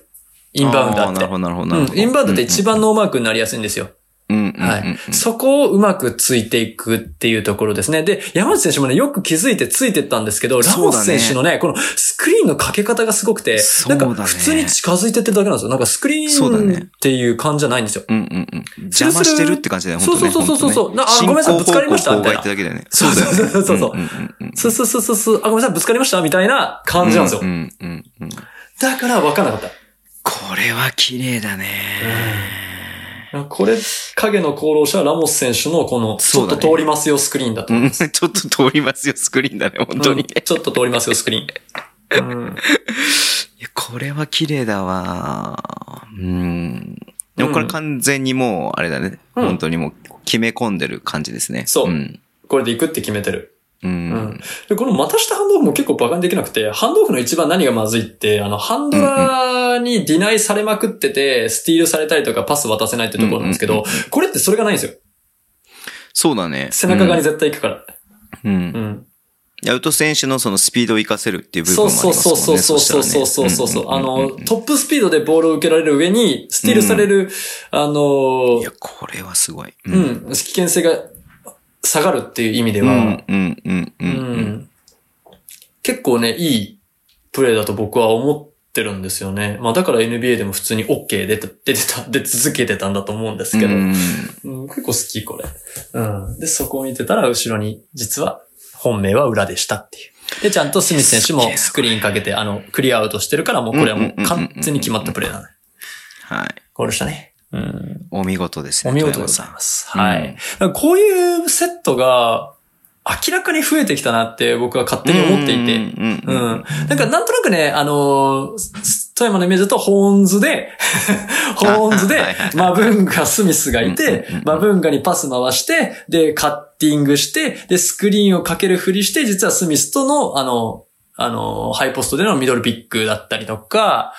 インバウンドだってなるほ。ど、なるほど、なるほど。うん、インバウンドって一番ノーマークになりやすいんですよ。うん、うん、うん。はい。そこをうまくついていくっていうところですね。で、山内選手もね、よく気づいてついてったんですけど、ラモス選手のね、このスクリーンのかけ方がすごくて、ねなんか普通に近づいてってるだけなんですよ。なんかスクリーンっていう感じじゃないんですよ。うんうんうん。邪魔してるって感じだよ、ね。そうそうそうそう本当ねなあごめんなさいぶつかりました？みたいなが言ってだけだよね。そうそうそうそうそううんうんうんうんそうそうそうそうそう、あ、ごめんなさい、ぶつかりました？みたいな感じなんですよ。うんうんうんうん。だから分かんなかった。これは綺麗だね。これ、影の功労者はラモス選手のこの、ちょっと通りますよスクリーンだとうん、思います。ちょっと通りますよ、スクリーンだね、本当に。うんちょっと通りますよスクリーン。うんいやこれは綺麗だわ。うん。でもこれ完全にもう、あれだね。うん本当にもう決め込んでる感じですね。そううん。これで行くって決めてる。う。うんん。で、この股下ハンドオフも結構バカにできなくて、ハンドオフの一番何がまずいって、あの、ハンドラーにディナイされまくってて、スティールされたりとかパス渡せないってところなんですけどうんうん、これってそれがないんですよ。そうだね。背中側に絶対行くから。うん。うんうん。アウト選手のそのスピードを活かせるっていう部分そうもあります。そうそうそうそうそうそうそうそう。あの、とトップスピードでボールを受けられる上に、スティールされる、あのいや、、これはすごい。うう。ん、危険性が下がるっていう意味では、結構ね、いいプレーだと僕は思ってるんですよね。まあだから NBA でも普通に OK 出て出てた、出続けてたんだと思うんですけど、うんうん結構好きこれ。うん。で、そこを見てたら後ろに実は本命は裏でしたっていう。で、ちゃんとスミス選手もスクリーンかけて、あの、クリアアウトしてるからもうこれはもう完全に決まったプレーだね。はい。ゴールしたね。うん。お見事ですね。お見事でございます。はい。こういうセットが明らかに増えてきたなって僕は勝手に思っていて。うん。うん。なんかなんとなくね、あのー、ス富山のイメージだと、ホーンズで、ホーンズでマブンガ、スミスがいてマブンガにパス回して、で、カッティングして、で、スクリーンをかけるふりして、実はスミスとの、あの、あの、ハイポストでのミドルピックだったりとか、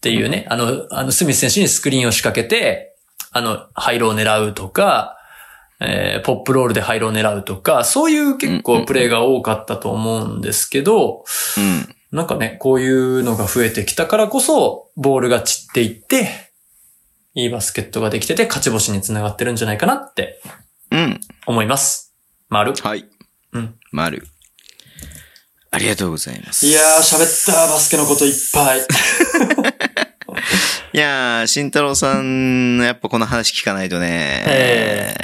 っていうね、あの、あの、スミス選手にスクリーンを仕掛けて、あの、ハイローを狙うとか、えーポップロールでハイローを狙うとか、そういう結構プレーが多かったと思うんですけど、うん。なんかね、こういうのが増えてきたからこそ、ボールが散っていって、いいバスケットができてて、勝ち星につながってるんじゃないかなってうん。思います。丸。はい。うん。丸。ありがとうございます。いやー、喋った、バスケのこといっぱい。いやー、慎太郎さん、やっぱこの話聞かないとね。え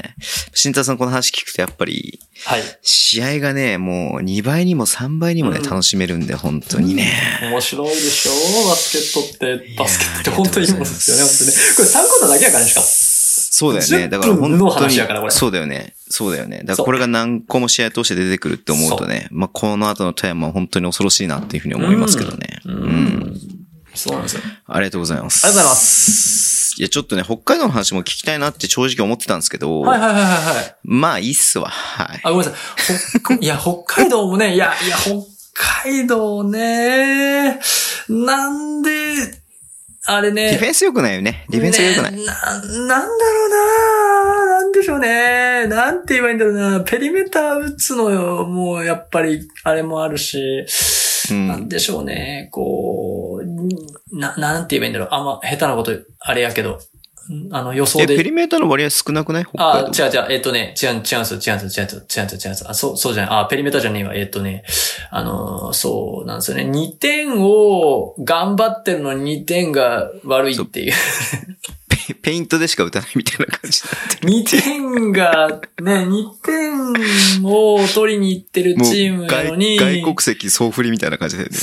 慎太郎さんこの話聞くとやっぱり、はい。試合がね、もう2倍にも3倍にもね、うん楽しめるんで、本当にね。面白いでしょバスケットって、バスケットって本当にいいものですよね、本当にね。これ3コーナーだけやからね、しかも。そうだよね。10だから本当にそうだよね。そうだよね。だからこれが何個も試合通して出てくるって思うとね、まあこの後の富山は本当に恐ろしいなっていうふうに思いますけどね。ううん。ん。そうなんですよ。ありがとうございます。ありがとうございます。いや、ちょっとね、北海道の話も聞きたいなって正直思ってたんですけど、はいはいはいはいはい。まあいいっすわ。はい。あ、ごめんなさい。ほ いや、北海道もね、いや、いや、北海道ね、なんで、あれね。ディフェンス良くないよね。ディフェンスが良くない。ねな、なんだろうななんでしょうね。なんて言えばいいんだろうな。ペリメーター打つのよ。もう、やっぱり、あれもあるし。うんなんでしょうね。こう、な、なんて言えばいいんだろう。あんま、下手なこと、あれやけど。あの、予想え、で。ペリメーターの割合少なくない？北あ、海道。違う違う、えっ、とね、違う、違うんすよ、違うんすよ、違うんすよ、違うんすよ、違うんすよ。あ、そう、そうじゃない。あ、ペリメーターじゃねえわ。えっ、とね、あのーそうなんですよね。2点を頑張ってるのに2点が悪いっていう。ペ ペイントでしか打たないみたいな感じになって2点が、ね、2点を取りに行ってるチームなのに。外外国籍総振りみたいな感じだよね。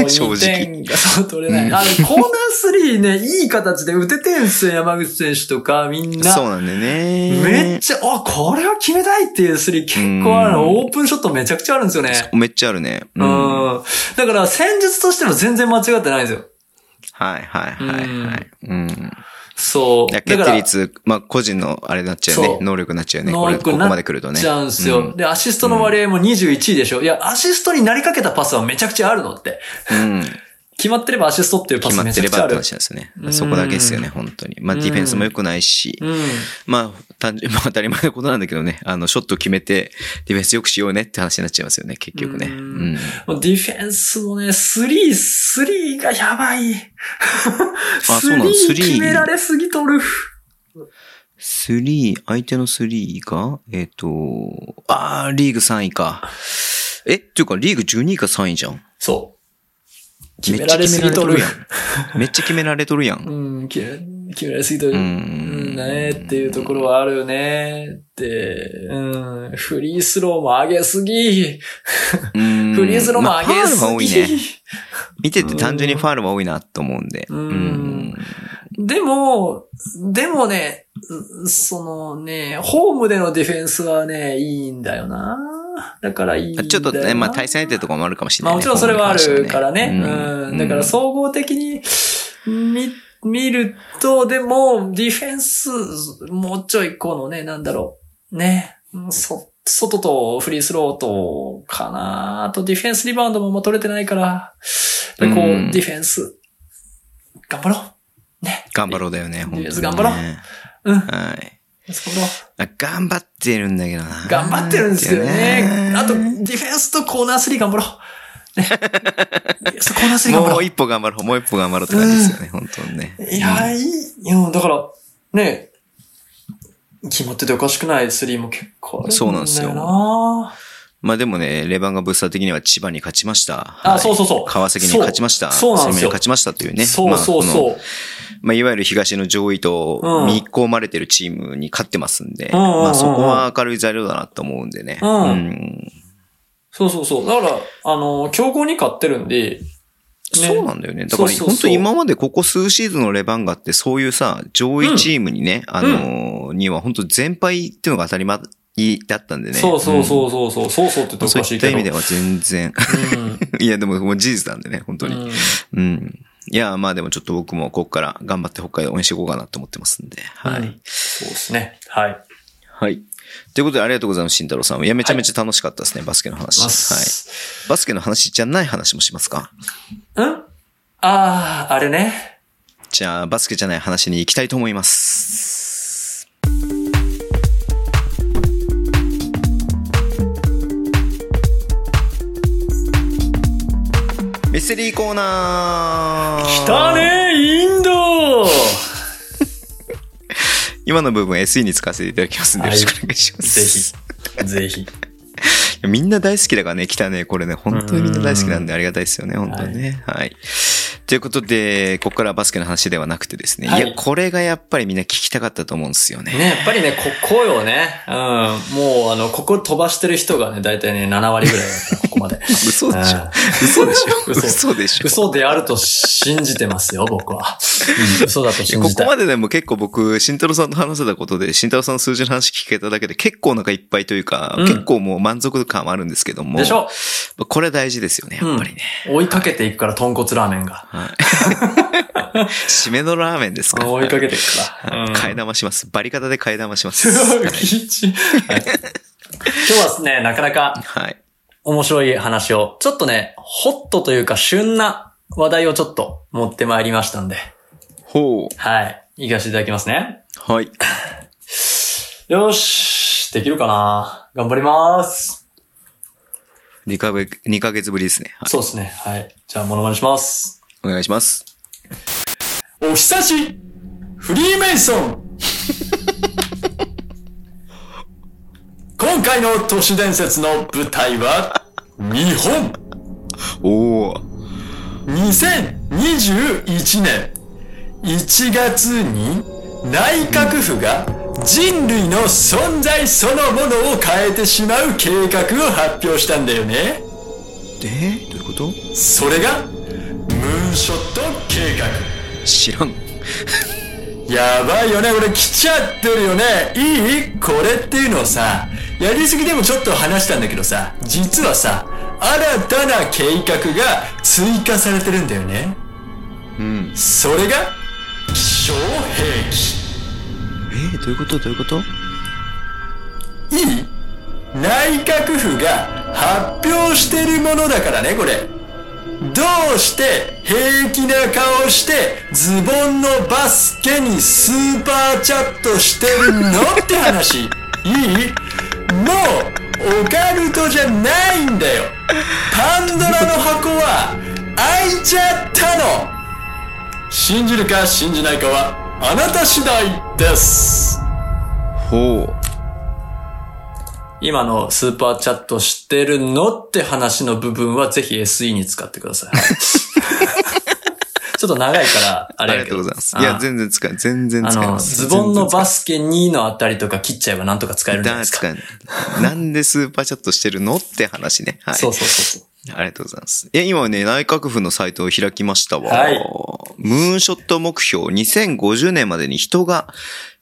今そう、正2直。点がそう取れない。うんあの、コーナー3ね、いい形で打ててんすよ、山口選手とか、みんな。そうなんだよね。めっちゃ、あ、これは決めたいっていうスリー結構あるの。うんオープンショットめちゃくちゃあるんですよね。めっちゃあるね。う。うんん。だから戦術としても全然間違ってないんですよ。はいはいはいはい。うん。そう。だ決定率、まあ個人のあれになっちゃう。ね能力になっちゃうね。これ、能力ここまで来るとね。ちゃうんですよ。うんで、アシストの割合も21位でしょ。いや、アシストになりかけたパスはめちゃくちゃあるのって。うん。決まってればアシストっていうパス決まってればって話。なんですよねう。んそこだけですよね、本当に。まあディフェンスも良くないし。うん。まあ、単純、まあ当たり前のことなんだけどね。あの、ショット決めて、ディフェンスよくしようねって話になっちゃいますよね、結局ね。ううんディフェンスもね、スリー、スリーがやばい。あそうなの？スリースリー決められすぎとる。スリー、相手のスリーが、えっ、と、あー、リーグ3位か。え、っていうか、リーグ12位か3位じゃん。そう。決められすぎとるるや。ん。めっちゃ決められとるやん。うん、決め決められすぎとる。ううんん、ねっていうところはあるよね。で、うん、フリースローも上げすぎ。うんフリースローもまあ上げすぎ。ファウルが多いね。見てて単純にファールが多いなと思うんで。うんでも、でもね、うそのね、ホームでのディフェンスはね、いいんだよな。だからいいんだよな。ちょっとね、まあ対戦相手とかもあるかもしれない、ね。まあもちろんそれはあるからね。ホームに関してはうん。だから総合的に見、見ると、でも、ディフェンス、もうちょいこのね、なんだろう。ね。そ、外とフリースローと、かなあとディフェンスリバウンドももう取れてないから、でこう、うんディフェンス、頑張ろう。ね。頑張ろうだよね、本当に、ね。頑張ろううん。はい。頑張ろう。あ頑張ってるんだけどな。頑張ってるんですよね。あと、デねィフェンスとコーナー3頑張ろう。ね。そうコーナー3頑張ろう。もう一歩頑張ろう、もう一歩頑張ろうって感じですよね、本当にね。いや、いい。いや、だから、ね、決まってておかしくない？3も結構あるんだよな。そうなんですよまあでもね、レバンガブースター的には千葉に勝ちました。あはいそうそうそう川崎に勝ちました。そうそうなんですよに勝ちましたというね。そうそうそう。まあ、いわゆる東の上位とうん見込まれてるチームに勝ってますんで、うんうんうんうんまあそこは明るい材料だなと思うんでね。うんんそうそうそう。だから、あの、強豪に勝ってるんで、そうなんだよね。だから本当に今までここ数シーズンのレバンガってそういうさ、上位チームにね、あのーには本当全敗っていうのが当たり前だったんでね。そうそううそうそうそう、そうそうって言っておん。そうかしいけど。いった意味では全然。いやでももう事実なんでね、本当に。うんうん。いや、まあでもちょっと僕もここから頑張って北海道応援していこうかなと思ってますんで。はい。うんそうですね。はい。はい。ということでありがとうございます、慎太郎さん。いや、めちゃめちゃ楽しかったですね、バスケの話。はい。バスケの話じゃない話もしますか？ん？ああー、あれね。じゃあ、バスケじゃない話に行きたいと思います。ミステリーコーナー来たねインド今の部分 SE に使わせていただきますんで、よろしくお願いします。ぜひ。ぜひ。みんな大好きだからね、来たね。これね、本当にみんな大好きなんでありがたいですよね、本当にね。はい。ということで、ここからはバスケの話ではなくてですね。はいいや、これがやっぱりみんな聞きたかったと思うんですよね。ね、やっぱりね、ここよね。うん。もう、あの、ここ飛ばしてる人がね、だいたいね、7割ぐらいだから、ここまで。嘘でしょうん嘘でしょ 嘘嘘でしょ嘘であると信じてますよ、僕は。うん嘘だと信じたい。こまででも結構僕、慎太郎さんと話せたことで、慎太郎さんの数字の話聞けただけで結構お腹いっぱいというか、うん結構もう満足感はあるんですけども。でしょこれ大事ですよね、やっぱりね。追いかけていくから、豚骨ラーメンが。はい。締めのラーメンですか追いかけていくから。うん替え玉します。バリ方で替え玉します。今日はですね、なかなかはい。面白い話を、ちょっとね、ホットというか旬な話題をちょっと持ってまいりましたんで、ほう。はい。行かせていただきますね。はい。よし、できるかな？頑張ります。2ヶ月、2ヶ月ぶりですね。はい。そうですね。はい。じゃあ、モノマネします。お願いします。お久しフリーメイソン 今回の都市伝説の舞台は、日本おー。2021年1月に内閣府が人類の存在そのものを変えてしまう計画を発表したんだよね。で、どういうこと？それが、ムーンショット計画。知らん。やばいよね、これ来ちゃってるよね。いい？これっていうのをさ、やりすぎでもちょっと話したんだけどさ、実はさ、新たな計画が追加されてるんだよね。うん。それが、気象兵器。えー、どういうこと？どういうこと？いい？内閣府が発表してるものだからね、これ。どうして平気な顔してズボンのバスケにスーパーチャットしてるのって話。いい？もう、オカルトじゃないんだよ。パンドラの箱は開いちゃったの。信じるか信じないかはあなた次第です。ほう。今のスーパーチャットしてるのって話の部分はぜひ SE に使ってください。ちょっと長いから、あありが。とうございます。いや、全然使え、全然使えます。ズボンのバススケ2のあたりとか切っちゃえばなんとか使えるんじゃないですか。なんでスーパーチャットしてるのって話ね。はい。そうそうそう。ありがとうございます。いや、今ね、内閣府のサイトを開きましたわ。はいムーンショット目標、2050年までに人が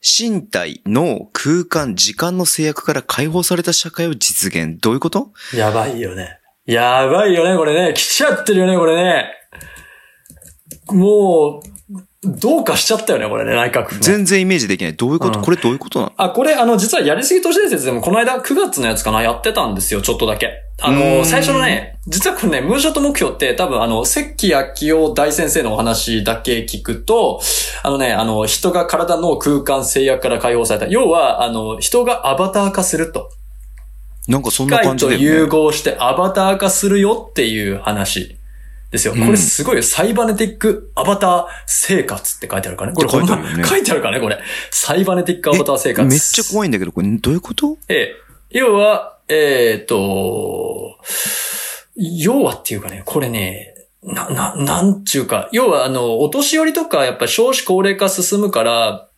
身体、脳、空間、時間の制約から解放された社会を実現。どういうこと？やばいよね。やばいよね、これね。来ちゃってるよね、これね。もう、どうかしちゃったよね、これね、内閣府の。全然イメージできない。どういうこと、うんこれどういうことなの？あ、これ、あの、実はやりすぎ都市伝説でも、この間9月のやつかな、やってたんですよ、ちょっとだけ。あの、最初のね、実はこれね、ムーンショット目標って多分、あの、関明夫大先生のお話だけ聞くと、あのね、あの、人が体の空間制約から解放された。要は、あの、人がアバター化すると。なんかそん機な感じだよ械と融ね。合してアバター化するよっていう話。ですよ。こうんれすごいよ。サイバネティックアバター生活って書いてあるからね。これ書いてあるよね 書いてあるからね、これ。サイバネティックアバター生活。めっちゃ怖いんだけど、これどういうこと？ええ。要は、えっ、と、要はっていうかね、これね、な、な、なんちゅうか、要はあの、お年寄りとかやっぱ少子高齢化進むから、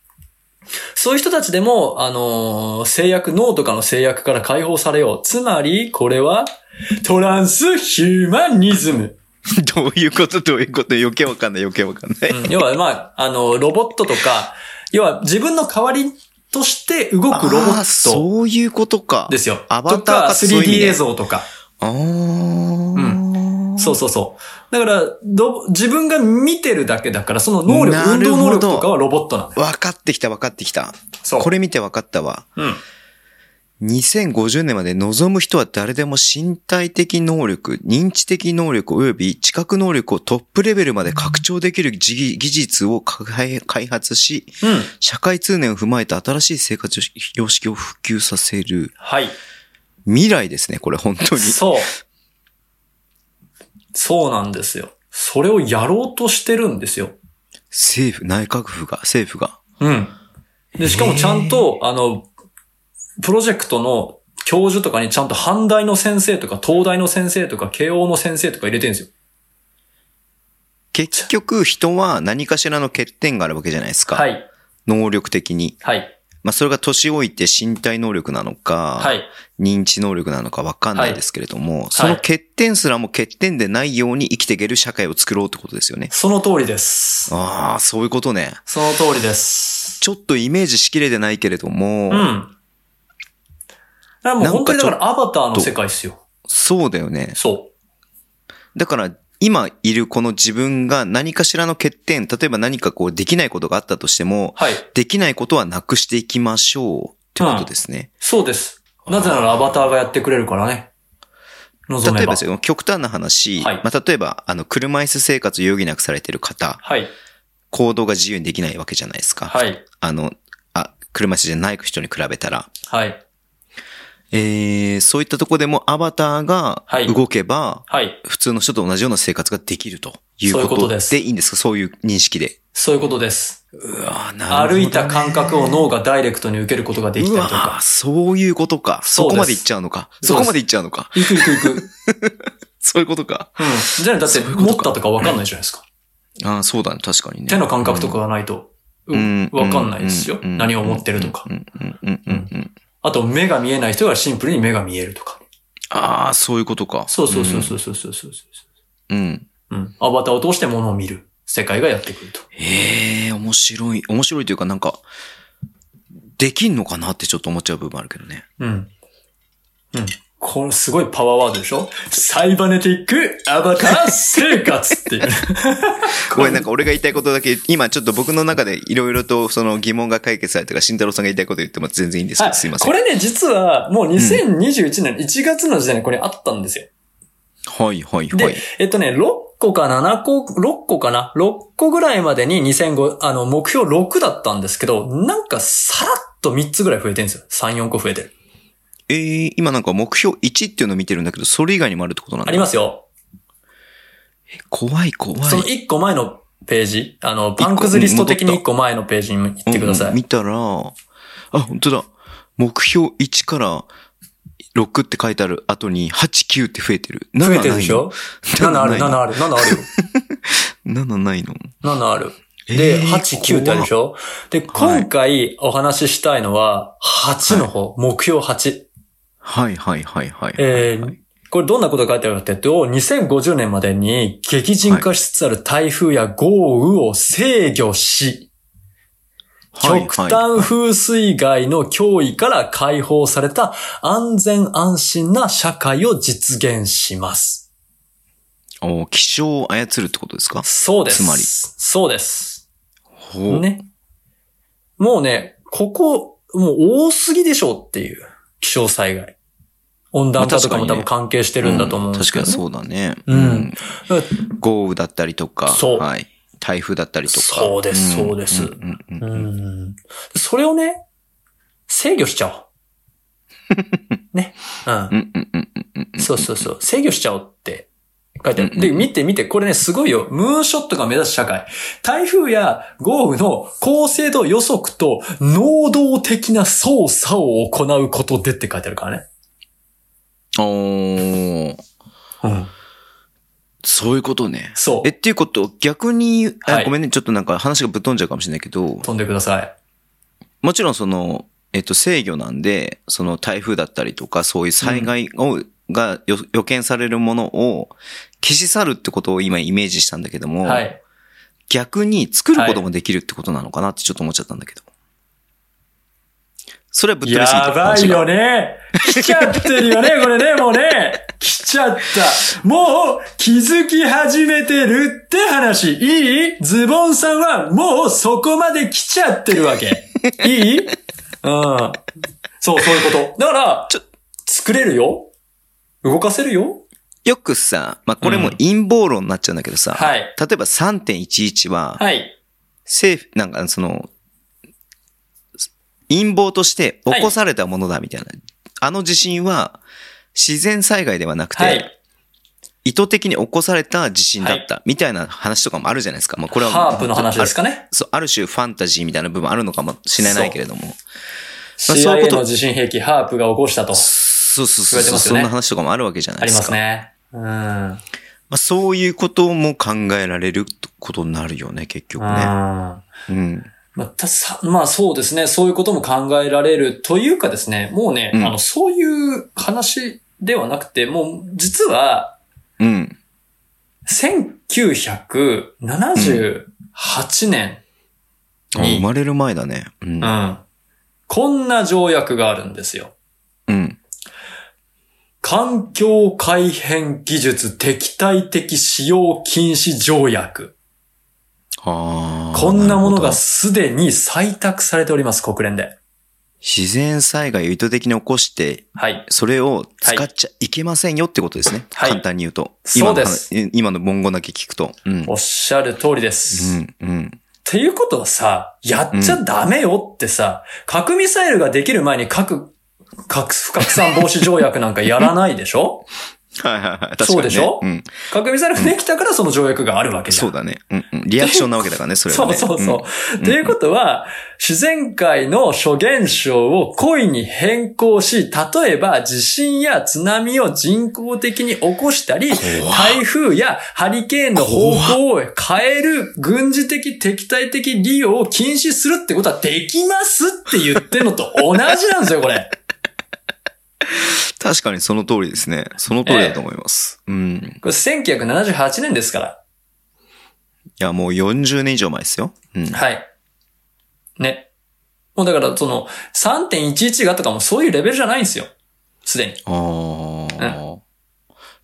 そういう人たちでも、あのー制約、脳とかの制約から解放されよう。つまり、これは、トランスヒューマニズム。どういうことどういうこと余計わかんない余計わかんない。うん要は、まあ、あの、ロボットとか、要は自分の代わりとして動くロボットそういうことか。ですよ。アバターか、そういう意味 3D ね映像とか。あー。そうそうそう。だから、ど、自分が見てるだけだから、その能力、運動能力とかはロボットなんだよ。分かってきた分かってきた。そう。これ見て分かったわ。うん。2050年まで望む人は誰でも身体的能力、認知的能力及び知覚能力をトップレベルまで拡張できる技技術を開開発し、うん。社会通念を踏まえた新しい生活様式を普及させるはい。未来ですね、これ本当に。そう。そうなんですよ。それをやろうとしてるんですよ。政府、内閣府が、政府が。うん。で、しかもちゃんと、あの、プロジェクトの教授とかにちゃんと阪大の先生とか、東大の先生とか、慶応の先生とか入れてるんですよ。結局人は何かしらの欠点があるわけじゃないですか。はい。能力的に。はい。まあそれが年老いて身体能力なのか、はい。認知能力なのかわかんないですけれども、その欠点すらも欠点でないように生きていける社会を作ろうってことですよね。その通りです。ああ、そういうことね。その通りです。ちょっとイメージしきれてないけれども、うん。らもう本当にだからアバターの世界ですよ。そうだよね。そだから、今いるこの自分が何かしらの欠点、例えば何かこうできないことがあったとしても、う。はい。できないことはなくしていきましょうってことですね。そうです。なぜならアバターがやってくれるからね。望めば。例えばですよ、極端な話、はいまあ、例えば、あの、車椅子生活を余儀なくされている方、はい。行動が自由にできないわけじゃないですか。はい。あの、あ、車椅子じゃない人に比べたら。はい。えー、そういったとこでもアバターがはい動けば、はい。普通の人と同じような生活ができるというここととですでいいんですか？そういう認識で。そういうことです。うわーなるほどね歩いた感覚を脳がダイレクトに受けることができたりとかー。そういうことか。そこまで行っちゃうのか。そこまで行っちゃうのか。行く行く行く。そういうことか。うん。じゃあだって持ったとかわかんないじゃないですか。ああ、そうだね。確かにね。手の感覚とかがないと、ううんかんないですよ。うん何を持ってるとかう。んうんうんうんうん。あと目が見えない人がシンプルに目が見えるとか。ああ、そういうことか。そうそうそうそうそうそうそう。うん。うん。アバターを通して物を見る世界がやってくると。ええ面白い。面白いというかなんか、できんのかなってちょっと思っちゃう部分あるけどね。うん。うん。これすごいパワーワードでしょ？サイバネティックアバター生活っていう。ごめん、なんか俺が言いたいことだけ、今ちょっと僕の中でいろいろとその疑問が解決されたから、慎太郎さんが言いたいこと言っても全然いいんですけど、はいすいません。これね、実はもう2021年1月の時点でこれあったんですよ。はいはいはでい。、えっとね、6個か7個、6個かな ?6 個ぐらいまでに2005、あの、目標6だったんですけど、なんかさらっと3つぐらい増えてるんですよ。3、4個増えてる。えー、今なんか目標1っていうのを見てるんだけど、それ以外にもあるってことなんだ。ありますよ。怖い怖い。その1個前のページ、あの、パンクズリスト的に1個前のページに行ってください。うんうん見たら、あ、本当だ。目標1から6って書いてある後に8、9って増えてる。7増えてるでしょ ?7 ある、7ないのある、7あるよ。7ないの7ある。で、えー8、9ってあるでしょ？で、今回お話ししたいのは、8の方、目標8。はいはいはいはい。えーはいこれどんなことが書いてあるかっていうと、2050年までに激甚化しつつある台風や豪雨を制御し、はい極端風水害の脅威から解放された安全安心な社会を実現します。お気象を操るってことですか？そうです。つまりそうです。ほう。ね。もうね、ここ、もう多すぎでしょうっていう気象災害。温暖化とかも多分関係してるんだと思うんですけど、ね確かにそうだね。うん豪雨だったりとか。そうはい。台風だったりとか。そうですそうですんうんそれをね、制御しちゃおう。ね。うんそうそうそう。制御しちゃおうって書いてある。で、うんうん見て見て、これね、すごいよ。ムーンショットが目指す社会。台風や豪雨の高精度予測と能動的な操作を行うことでって書いてあるからね。おーうん。そういうことね。そうえ、。っていうこと、逆に、あはいごめんね、ちょっとなんか話がぶっ飛んじゃうかもしれないけど、飛んでください。もちろんその、えっと、制御なんで、その台風だったりとか、そういう災害を、が予予見されるものを消し去るってことを今イメージしたんだけども、はい。逆に作ることもできるってことなのかなってちょっと思っちゃったんだけど。それはぶっ飛びすぎてやばいよね。来ちゃってるよね、これね、もうね。来ちゃった。もう気づき始めてるって話。いいズボンさんはもうそこまで来ちゃってるわけ。いい？うん。そう、そういうこと。だから、ちょ作れるよ。動かせるよ。よくさ、まあ、これも陰謀論になっちゃうんだけどさ、はい。例えば3.11は、はい。政府、なんかその、陰謀として起こされたものだみたいな。あの地震は自然災害ではなくて、はい。意図的に起こされた地震だった、みたいな話とかもあるじゃないですか。まあ、これは。ハープの話ですかね。そう、ある種ファンタジーみたいな部分あるのかもしれないけれども。そういうこ CIA との地震兵器、ハープが起こしたと。そうそうそうそう、言われてますよねそんな話とかもあるわけじゃないありですか。ますね。うん。まあ、そういうことも考えられることになるよね、結局ね。うんうん。まあ、たさ、まあそうですね。そういうことも考えられるというかですね、もうね、うんあの、そういう話ではなくて、もう実は、うん。1978年あに、生まれる前だね。うんう。ん。こんな条約があるんですよ。うん。環境改変技術敵対的使用禁止条約。こんなものがすでに採択されております、国連で。自然災害を意図的に起こして、はい。それを使っちゃいけませんよってことですね。はい簡単に言うと。そうです今の文言だけ聞くと。うん。おっしゃる通りです。うん、うん。っていうことはさ、やっちゃダメよってさ、核ミサイルができる前に核、核不拡散防止条約なんかやらないでしょ？はいはいはい。確かに、ね。そうでしょ？うん。核ミサイルができたからその条約があるわけじゃん。そうだね。うん、うん。リアクションなわけだからね、それはね。そうそうそう。っていうことは、自然界の諸現象を故意に変更し、例えば地震や津波を人工的に起こしたり、台風やハリケーンの方向を変える軍事的敵対的利用を禁止するってことはできますって言ってるのと同じなんですよ、これ。確かにその通りですね。その通りだと思います。うん。これ1978年ですから。いや、もう40年以上前ですよ。うん。はい。ね。もうだから、その、3.11がとかもそういうレベルじゃないんですよ。すでに。ああ。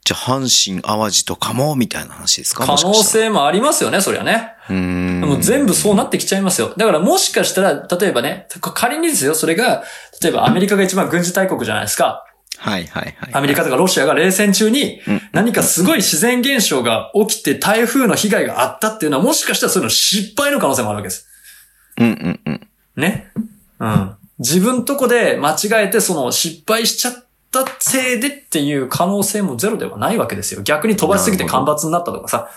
じゃあ、阪神淡路とかも、みたいな話ですか？可能性もありますよね、そりゃね。うーん。でも全部そうなってきちゃいますよ。だからもしかしたら、例えばね、仮にですよ、それが、例えばアメリカが一番軍事大国じゃないですか。はいはいはい。アメリカとかロシアが冷戦中にうん何かすごい自然現象が起きて台風の被害があったっていうのはもしかしたらそういうの失敗の可能性もあるわけです。うんうんうん。ね。うん。自分とこで間違えてその失敗しちゃったせいでっていう可能性もゼロではないわけですよ。逆に飛ばしすぎて干ばつになったとかさ。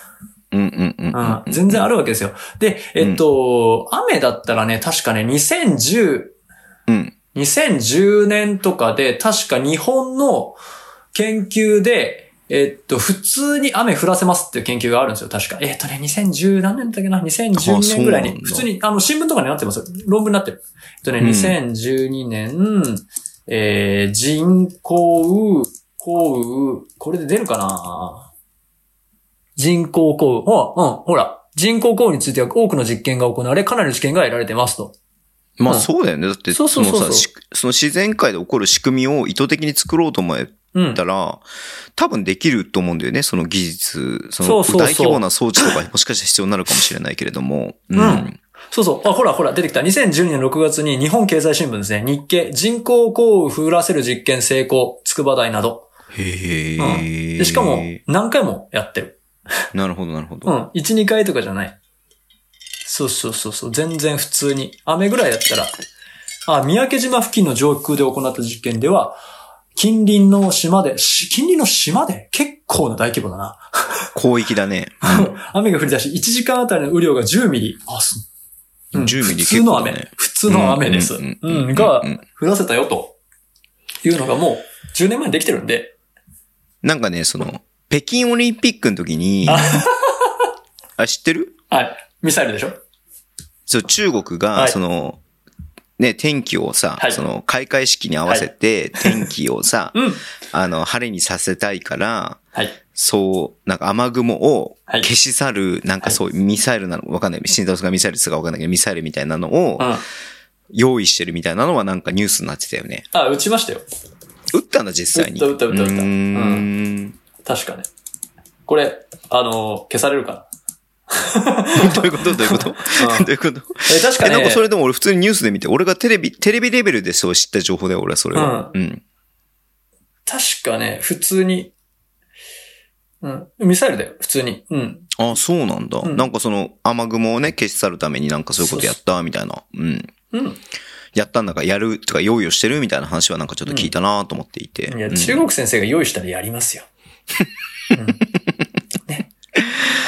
うんうんうんうんうん。全然あるわけですよ。で、えっと、雨だったらね、確かね、2010、うん。2010年とかで、確か日本の研究で、えっと、普通に雨降らせますっていう研究があるんですよ、確か。えっとね、2010何年だっけな ?2012 年ぐらいに。普通に、あの、新聞とかになってますよ。論文になってる。えっとね、うん2012年、えー、人工降雨、これで出るかな？人工降雨。あ、うん、ほら。人工降雨については多くの実験が行われ、かなりの知見が得られてますと。まあうんそうだよね。だって、そのさ、しその自然界で起こる仕組みを意図的に作ろうと思えうん。たら、多分できると思うんだよね、その技術。その大規模な装置とかもしかしたら必要になるかもしれないけれども。うんそうそう。あ、ほらほら、出てきた。2012年6月に日本経済新聞ですね。日経、人工降雨降らせる実験成功、筑波大など。へうえ、でしかも、何回もやってる。なるほど、なるほど。うん。1、2回とかじゃない。そうそうそうそう。全然普通に。雨ぐらいやったら。あ、三宅島付近の上空で行った実験では、近隣の島で、し近隣の島で？結構な大規模だな。広域だね。雨が降り出し、1時間あたりの雨量が10ミリ。あ、すうん10ミリ普通の雨。普通の雨です。うんうん。がうん、降らせたよと。いうのがもう、10年前にできてるんで。なんかね、その、北京オリンピックの時に、あ、知ってる？はい。ミサイルでしょ？そう、中国はが、いその、ね、天気をさ、はいその、開会式に合わせて、天気をさ、うん。あの、晴れにさせたいから、はい。そう、なんか雨雲をはい消し去る、なんかそういうミサイルなのわかんない。新んがミサイルですかわかんないけど、ミサイルみたいなのを、うん。用意してるみたいなのはなんかニュースになってたよね。あ、打ちましたよ。打ったんだ、実際に。打った打った打った打ったうーん。確かね。これ、あの、消されるか どういうこと？どういうこと？どういうこと？な。え、確かえ、ね。なんかそれでも俺普通にニュースで見て、俺がテレビ、テレビレベルでそう知った情報だよ、俺はそれは。うん。確かね、普通に、うん。ミサイルだよ、普通に。うん。あ、そうなんだ。うんなんかその雨雲をね、消し去るためになんかそういうことやった、みたいな。うん。うん。やったんだかやるとか用意をしてるみたいな話はなんかちょっと聞いたなと思っていて。いや、うん中国先生が用意したらやりますよ。うん、ね。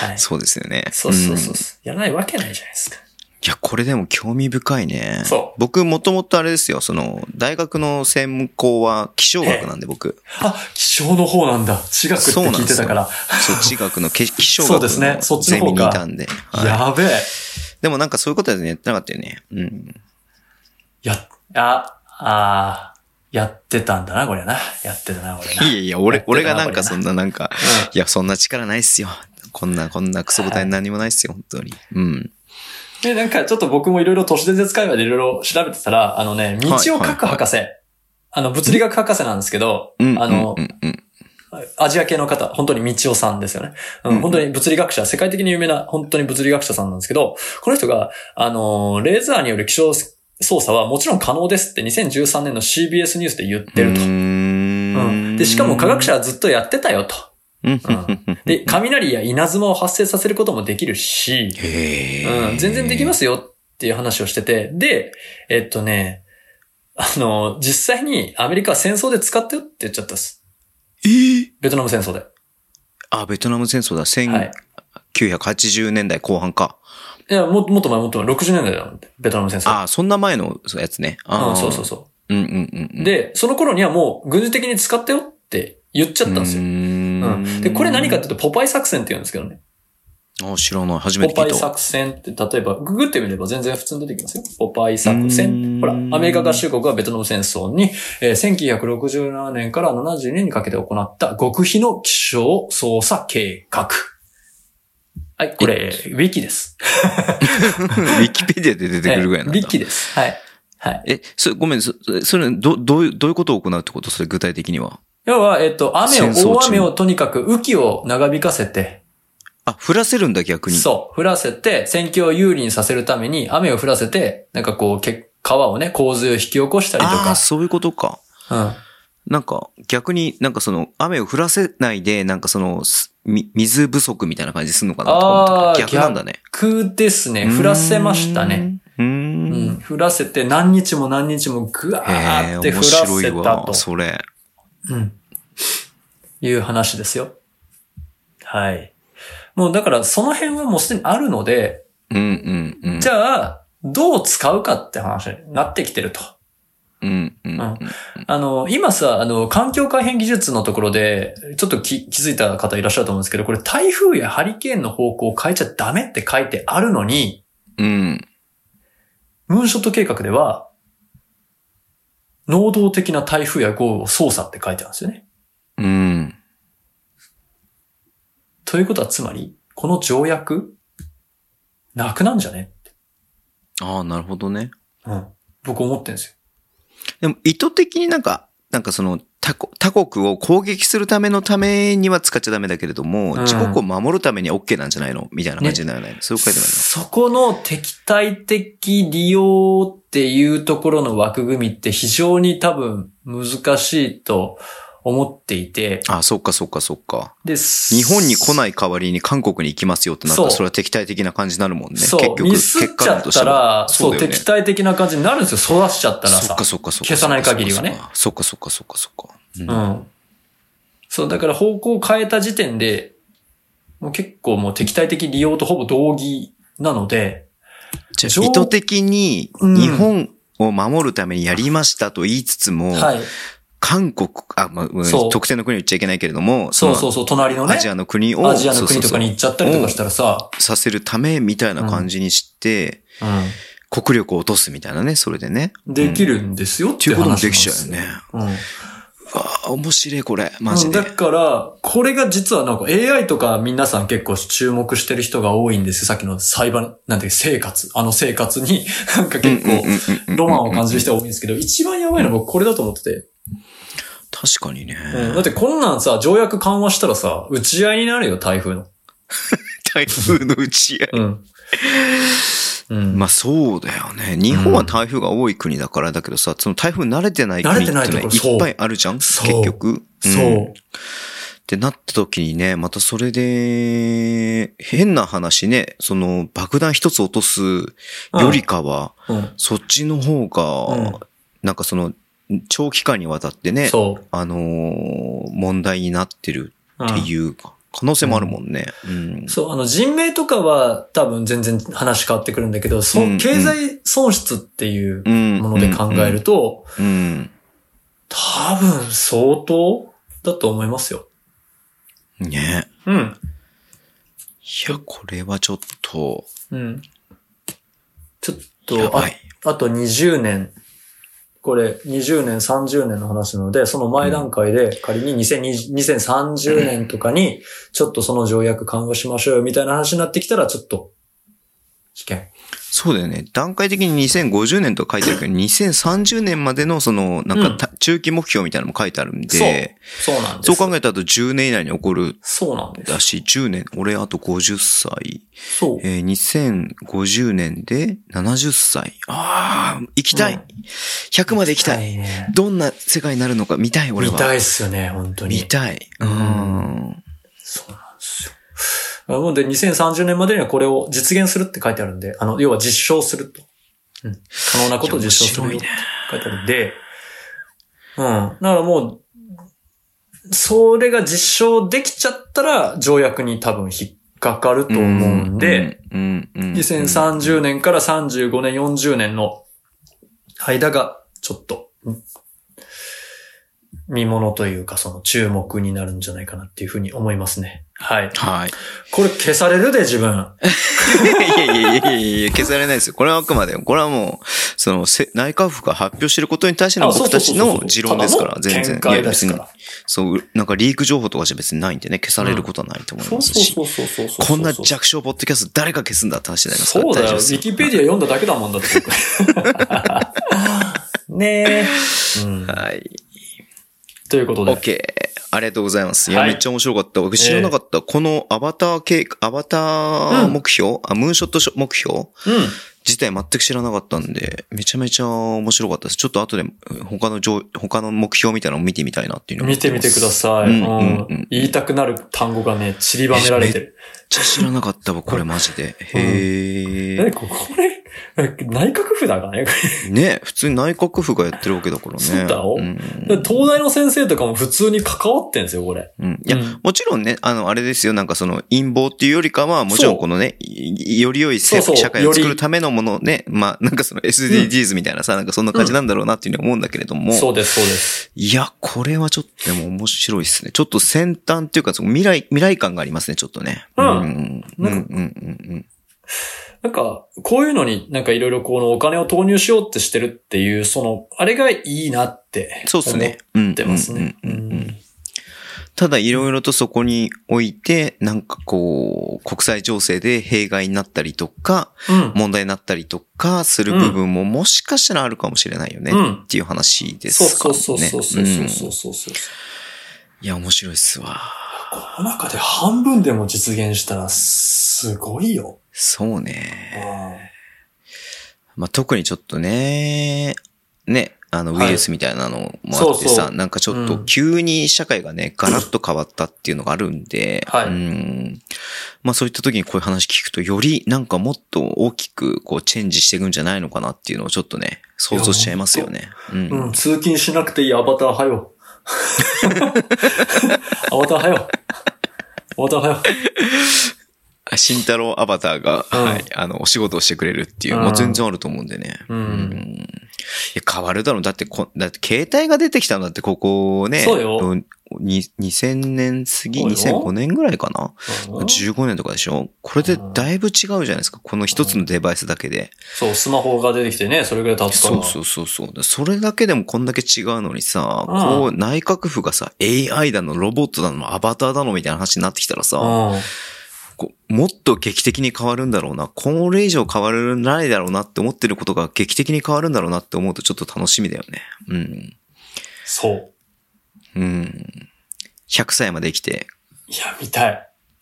はい。そうですよね。そうそうそう。んやらないわけないじゃないですか。いや、これでも興味深いね。そう僕もともとあれですよ、その、大学の専攻は気象学なんで僕。あ、気象の方なんだ。地学って聞いてたから。そう、地学のけ 気象そう学ですねそのゼミっちの方かにいたんで。はいやべえ。でもなんかそういうことはやってなかったよね。うん。や、あ、あーやってたんだな、これな。やってたな、これな。いやいや、俺、俺がなんかそんななんか、うんいや、そんな力ないっすよ。こんな、こんなクソ答え何もないっすよ、本当に。うん。で、なんかちょっと僕もいろいろ都市伝説会話でいろいろ調べてたら、あのね、道を書く博士、あの、物理学博士なんですけど、うん。あのう、んうんアジア系の方、本当に道夫さんですよね。うん、うん本当に物理学者、世界的に有名な、本当に物理学者さんなんですけど、この人が、あのーレーザーによる気象操作はもちろん可能ですって2013年の CBS ニュースで言ってると。うんで、しかも科学者はずっとやってたよと。で、雷や稲妻を発生させることもできるし、へうん、全然できますすよっていう話をしてて、で、えっとね、あの、実際にアメリカは戦争で使ったよって言っちゃったっす。えーベトナム戦争で。あ、ベトナム戦争だ。はい。1980年代後半か。いや、ももっと前、もっと前、60年代だもんベトナム戦争。あ、そんな前のやつね。あうん、ーそうそうそうんうんうんうう。ん。で、その頃にはもう軍事的に使ったよって言っちゃったんですよ。で、これ何かっていうと、ポパイ作戦って言うんですけどね。あ、知らない。初めポパイて聞いた。作戦って、例えば、ググってみれば全然普通に出てきますよ。ポパイ作戦。うんほら、アメリカ合衆国はベトナム戦争に、えー1967年から72年にかけて行った極秘の気象操作計画。はい、これ、ウィキです。ウィキペディアで出てくるぐらいなんだ。ウィキです。はい。はい。え、それ、ごめん、そそれ、ど、どういう、どういうことを行うってこと？それ具体的には。要は、えっと、雨を、大雨をとにかく雨季を長引かせて、あ、降らせるんだ逆に。そう、降らせて、戦況を有利にさせるために、雨を降らせて、なんかこう、け川をね、洪水を引き起こしたりとかああ、。そういうことか。うん。なんか、逆になんかその、雨を降らせないで、なんかその、水不足みたいな感じすんのかな？とか思ったあーけど逆なんだね。逆ですね。降らせましたね。うー。うんん。降らせて、何日も何日もぐわーって降ら面白いせたわ、と。それ。うん。いう話ですよ。はい。もうだから、その辺はもうすでにあるので、うんうんうん。じゃあ、どう使うかって話になってきてると。うんうんうん。あの、今さ、あの、環境改変技術のところで、ちょっと気気づいた方いらっしゃると思うんですけど、これ台風やハリケーンの方向を変えちゃダメって書いてあるのに、うん。ムーンショット計画では、能動的な台風や豪雨を操作って書いてあるんですよね。うん。ということはつまり、この条約、なくなんじゃね？ああ、なるほどね。うん。僕思ってんですよ。でも意図的になんか、なんかその他国を攻撃するためのためには使っちゃダメだけれども、うん。自国を守るためには OK なんじゃないの？みたいな感じにならない、そういう書いてあるそこの敵対的利用っていうところの枠組みって非常に多分難しいと思っていて、の。あ、そっかそっかそっか。で、日本に来いない代わりに韓国に行きますよってなったら、それは敵対的な感じになるもんね。そう、結局、結ちゃった果論としてはら、そう、ね敵対的な感じになるんですよ。育しちゃったらさそっか。そっかそっか。消さない限りはね。そっかそっかそっかそっか。うんうん。そう、だから方向を変えた時点で、もう結構もう敵対的利用とほぼ同義なので、意図的にうん日本を守るためにやりましたと言いつつも、はい。韓国、あ、まあ、そう特定の国を言っちゃいけないけれども、のそうそうそう、隣のねア、ジアの国を、アジアの国とかに行っちゃったりとかしたらさ、させるためみたいな感じにして、国力を落とすみたいなね、それでね。うん。できる。るんですよっってていうこともできちゃうよね。うん。わあ面白いこれ、マジで。うんだから、これが実はなんか AI とか皆さん結構注目してる人が多いんですよ。さっきの裁判、なんていうか生活、あの生活になんか結構ロマンを感じる人が多いんですけど、一番やばいのは僕これだと思ってて。確かにね。うんだってこんなんさ、条約緩和したらさ、打ち合いになるよ、台風の。台風の打ち合い。うん。うん。まあそうだよね。日本は台風が多い国だからだけどさ、その台風慣れてない国って慣れてないいっぱいあるじゃん？結局。そう。んってなった時にね、またそれで、変な話ね、その爆弾一つ落とすよりかは、うん。そっちの方が、うんなんかその、長期間にわたってね、そう。あのー問題になってるっていう可能性もあるもんね。うん。そう、あの人命とかは多分全然話変わってくるんだけど、そうん経済損失っていううんもので考えると、うん。多分相当だと思いますよ。ね。うん。いや、これはちょっと、うん。ちょっと、あい。あと20年、これ20年、30年の話なので、その前段階で仮に2020 2030年とかに、ちょっとその条約緩和しましょうよみたいな話になってきたら、ちょっと、危険。そうだよね。段階的に2050年と書いてあるけど、2030年までのその、なんかた、中期目標みたいなのも書いてあるんで、そうなんです。そう考えたと10年以内に起こるそうなんです。だし、10年、俺あと50歳、そう。えー2050年で70歳。ああ、行きたい、うん !100 まで行きたい。いね。どんな世界になるのか見たい、俺は。見たいっすよね、本当に。見たい。ううんうなんですよ。なので、2030年までにはこれを実現するって書いてあるんで、あの、要は実証すると。うん。可能なことを実証するよって書いてあるんで、うん。だからもう、それが実証できちゃったら、条約に多分引っかかると思うんで、うん、うん、うん。2030年から35年、40年の間が、ちょっと、うん見物というか、その注目になるんじゃないかなっていうふうに思いますね。はい。はい。これ消されるで、自分。いやいやいやいやいや消されないですよ。これはあくまで、これはもう、その、せ内閣府が発表してることに対しての僕たちの持論ですから、全然。いや別にそう、なんかリーク情報とかじゃ別にないんでね、消されることはないと思いますし。うそうそうそうこんな弱小ポッドキャスト誰が消すんだって話になりますからそうだよ。ウィキペディア読んだだけだもんだって僕。ねえ。うん。はい。ということで。OK。ありがとうございます。いや、はいめっちゃ面白かった。僕知らなかった。このアバター系、アバター目標、あ、ムーンショット目標？うん。自体全く知らなかったんで、めちゃめちゃ面白かったです。ちょっと後で他の上、他の目標みたいなのを見てみたいなっていうのを思見ってみてください。うんうんうんうん言いたくなる単語がね、散りばめられてる。ちゃ知らなかった僕 これマジで。へえ、え。ここれ、え内閣府だからね。ね、普通に内閣府がやってるわけだからね。そうだよん東大の先生とかも普通に関わってんですよ、これ。うん。いや、うんもちろんね、あの、あれですよ、なんかその陰謀っていうよりかは、もちろんこのね、いより良い社会を作るためのものね、まあ、なんかその SDGs みたいなさ、なんかそんな感じなんだろうなっていうふうに思うんだけれども、そうです、そうです。いや、これはちょっとでも面白いですね。ちょっと先端っていうか、その未来、未来感がありますね、ちょっとね。うんうん。うん、うん、うんうん。なんか、こういうのになんかいろいろこのお金を投入しようってしてるっていう、その、あれがいいなって。そうですね。うん。思ってますね。ただ、いろいろとそこにおいて、なんかこう、国際情勢で弊害になったりとか、うん。問題になったりとかする部分ももしかしたらあるかもしれないよね、うんっていう話でそうすかそうね。そうそうそうそううんそうそうそう。いや、面白いっすわ。この中で半分でも実現したら、すごいよ。そうね。まあ、特にちょっとね、ね、あの、ウはい。イルスみたいなのもあってさ、なんかちょっとうん。急に社会がね、ガラッと変わったっていうのがあるんで、はい。うん。まあそういった時にこういう話聞くと、よりなんかもっと大きくこうチェンジしていくんじゃないのかなっていうのをちょっとね、想像しちゃいますよね。うん。うん、通勤しなくていいアバターはよ。アバターはよ。アバターはよ。あ慎太郎アバターが、うんはい、あの、お仕事をしてくれるっていう、うんもう全然あると思うんでね。うんいや変わるだろう。だってこ、だって携帯が出てきたんだって、ここね。そうよ2000年過ぎ、おいお2005年ぐらいかなうん ?15 年とかでしょこれでだいぶ違うじゃないですか。この一つのデバイスだけで。そう、スマホが出てきてね、それぐらい経つから。そうそうそうそう。それだけでもこんだけ違うのにさ、うんこう内閣府がさ、AI だの、ロボットだの、アバターだのみたいな話になってきたらさ、もっと劇的に変わるんだろうな。これ以上変わらないだろうなって思ってることが劇的に変わるんだろうなって思うとちょっと楽しみだよね。うん。そう。うん。100歳まで生きて、いや、見たい。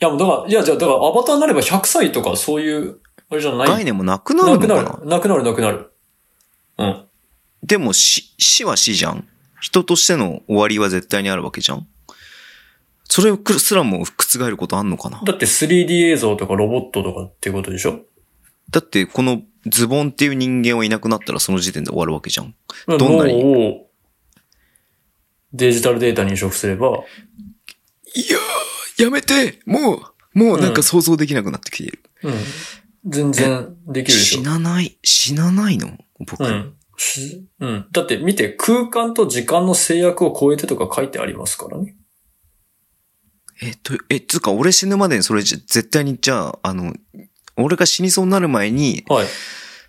いや、もうだから、いや、じゃあ、だから、アバターになれば100歳とか、そういう、あれじゃない？概念もなくなるなくのかな？なる。なくなる、なくなる。うん。でも死、死は死じゃん。人としての終わりは絶対にあるわけじゃん。それすらも覆ることあんのかな？だって 3D 映像とかロボットとかっていうことでしょ？だってこのズボンっていう人間はいなくなったらその時点で終わるわけじゃん。どんなにデジタルデータに移植すれば、いやー、やめてもう、もうなんか想像できなくなってきている。うん。全然できるでし死ょ。なない、死なないの？僕、うん。しうん。だって見て、空間と時間の制約を超えてとか書いてありますからね。えっと、え、つうか俺死ぬまでにそれじゃ絶対にじゃあ、あの、俺が死にそうになる前に、はい。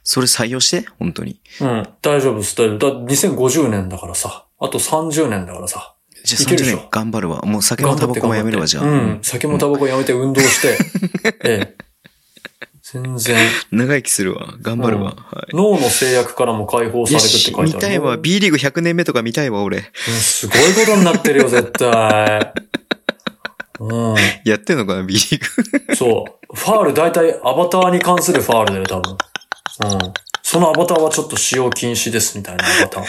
それ採用して？本当に。うん。大丈夫です、大丈夫。だって2050年だからさ。あと30年だからさ。じゃあ30いけるでしょ年頑張るわ。もう酒もタバコもやめるわ、じゃあ。うん。酒もタバコやめて運動して。ええ。全然。長生きするわ。頑張るわ。脳の制約からも解放されるって書いてある。見たいわ。B リーグ100年目とか見たいわ、俺。うんすごいことになってるよ、絶対。うん。やってんのかな、B リーグ。そう。ファール大体アバターに関するファールだよ、多分。うん。そのアバターはちょっと使用禁止です、みたいなアバター。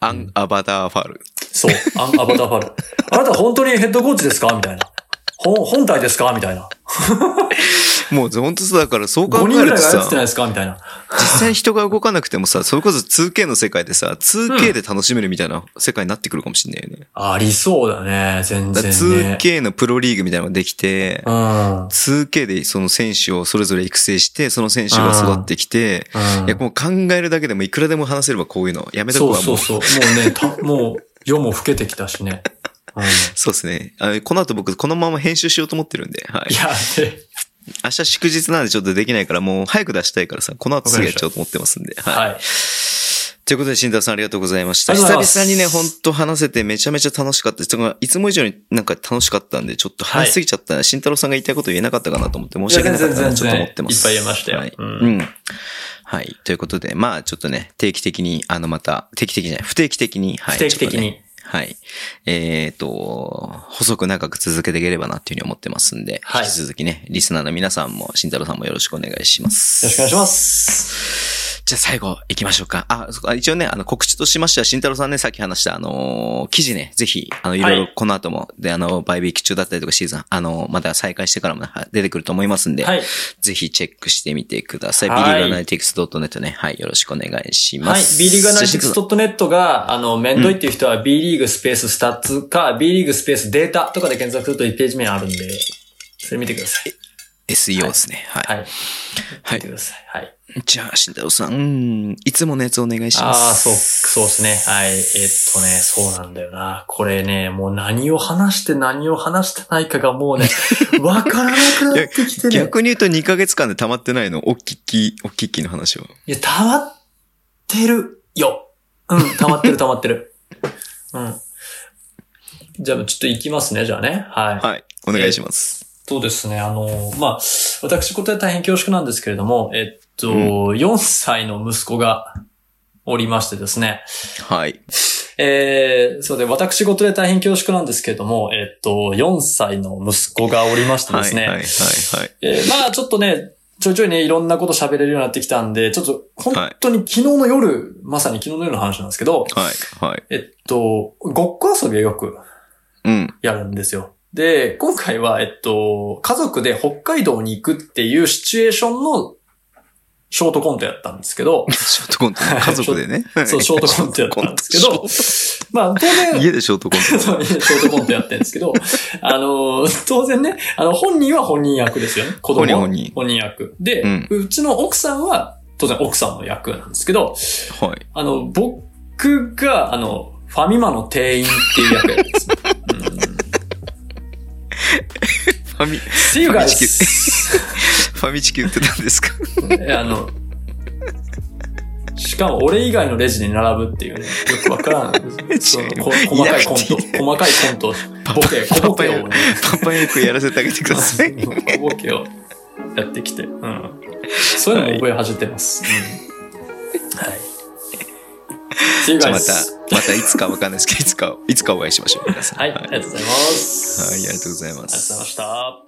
アンアバターファール。そう。アンアバターファール。あなた本当にヘッドコーチですか？みたいな。本、本体ですか？みたいな。もう本当そうだからそう考5人えるとさ。実際に人が動かなくてもさ、それこそ 2K の世界でさ、2K で楽しめるみたいな世界になってくるかもしんないよね。ありそうだね、全然ね。2K のプロリーグみたいなのができて、うん。2K でその選手をそれぞれ育成して、その選手が育ってきて、うんいや、もう考えるだけでもいくらでも話せればこういうの。やめとくわ、もう。そうそうそう。もうね、た、もう、夜も更けてきたしね。うん。そうですね。この後僕このまま編集しようと思ってるんで、はいい。や、ね、明日祝日なんでちょっとできないから、もう早く出したいからさ、この後すぐやっちゃおうと思ってますんで。はい。はい。ということで、新田さんありがとうございました。久々にね、本当話せてめちゃめちゃ楽しかったいつも以上になんか楽しかったんで、ちょっと話しすぎちゃったな。慎太郎さんが言いたいこと言えなかったかなと思って申し訳なかったなとちょっと思ってます。いっぱい言えましたよはい。ううんん。はい。ということで、まあちょっとね、定期的に、あのまた、定期的じゃない、不定期的に、はい。不定期的にはい。えっ、と、細く長く続けていければなっていうふうに思ってますんで、はい引き続きね、リスナーの皆さんも、慎太郎さんもよろしくお願いします。よろしくお願いします。じゃあ最後行きましょうか。あ、そ一応ね、あの告知としましては、慎太郎さんね、さっき話した、あのー記事ね、ぜひ、あの、いろいろこの後も、で、あの、バイビー期中だったりとかシーズン、あの、また再開してからも出てくると思いますんで、はい。ぜひチェックしてみてください。はい b リーグアナリティクス .net ね、はい、よろしくお願いしまはい。す。B リーグアナリティクス .net が、あの、めんどいっていう人は B リーグスペーススタッツか、B リーグスペースデータとかで検索すると1ページ目あるんで、それ見てください。SEO ですね。はい。はい。はい見てください。はい。じゃあ、慎太郎さん、うんいつものやつお願いします。ああ、そう、そうですね。はい。えっとね、そうなんだよな。これね、もう何を話して何を話してないかがもうね、わからなくなってきてね。逆に言うと2ヶ月間で溜まってないの？おっきき、おっききの話は。いや、溜まってるよ。うん、溜まってる 溜まってる。うん。じゃあ、ちょっと行きますね、じゃあね。はい。はい。お願いします。そうですね。あの、まあ、私事で大変恐縮なんですけれども、えっと、う4歳の息子がおりましてですね。はい。えー、そうで、私事で大変恐縮なんですけれども、えっと、4歳の息子がおりましてはい。ですね。はい。はい。はい。えーまあちょっとね、ちょいちょいね、いろんなこと喋れるようになってきたんで、ちょっと本当に昨日の夜、まさに昨日の夜の話なんですけど、はい。はい。えっと、ごっこ遊びをよくうん。やるんですよ。で、今回は、えっと、家族で北海道に行くっていうシチュエーションのショートコントやったんですけど、ショートコントね、家族でね。そう、ショートコントやったんですけど、まあ当然、家でショートコント。そう、ショートコントやってるんですけど、あの、当然ね、あの、本人は本人役ですよね。子供は本人本人役。で、うんうちの奥さんは、当然奥さんの役なんですけど、はい。あの、僕が、あの、ファミマの店員っていう役やってるんですファミ、See you ファミチキ guys! ファミチキ売ってたんですか？え、あの、しかも俺以外のレジに並ぶっていうね、よくわからん。そのこ細かいコント、細かいコント、ボケ、小ボケをね、パパ役やらせてあげてください。小 ボケをやってきて、うん。そういうのも覚え始めてます。うん。はい。ま!た、またいつかわかんないですけど、いつか、いつかお会いしましょう。皆さんはい、ありがとうございます。はい、ありがとうございまありがとうございすま。した。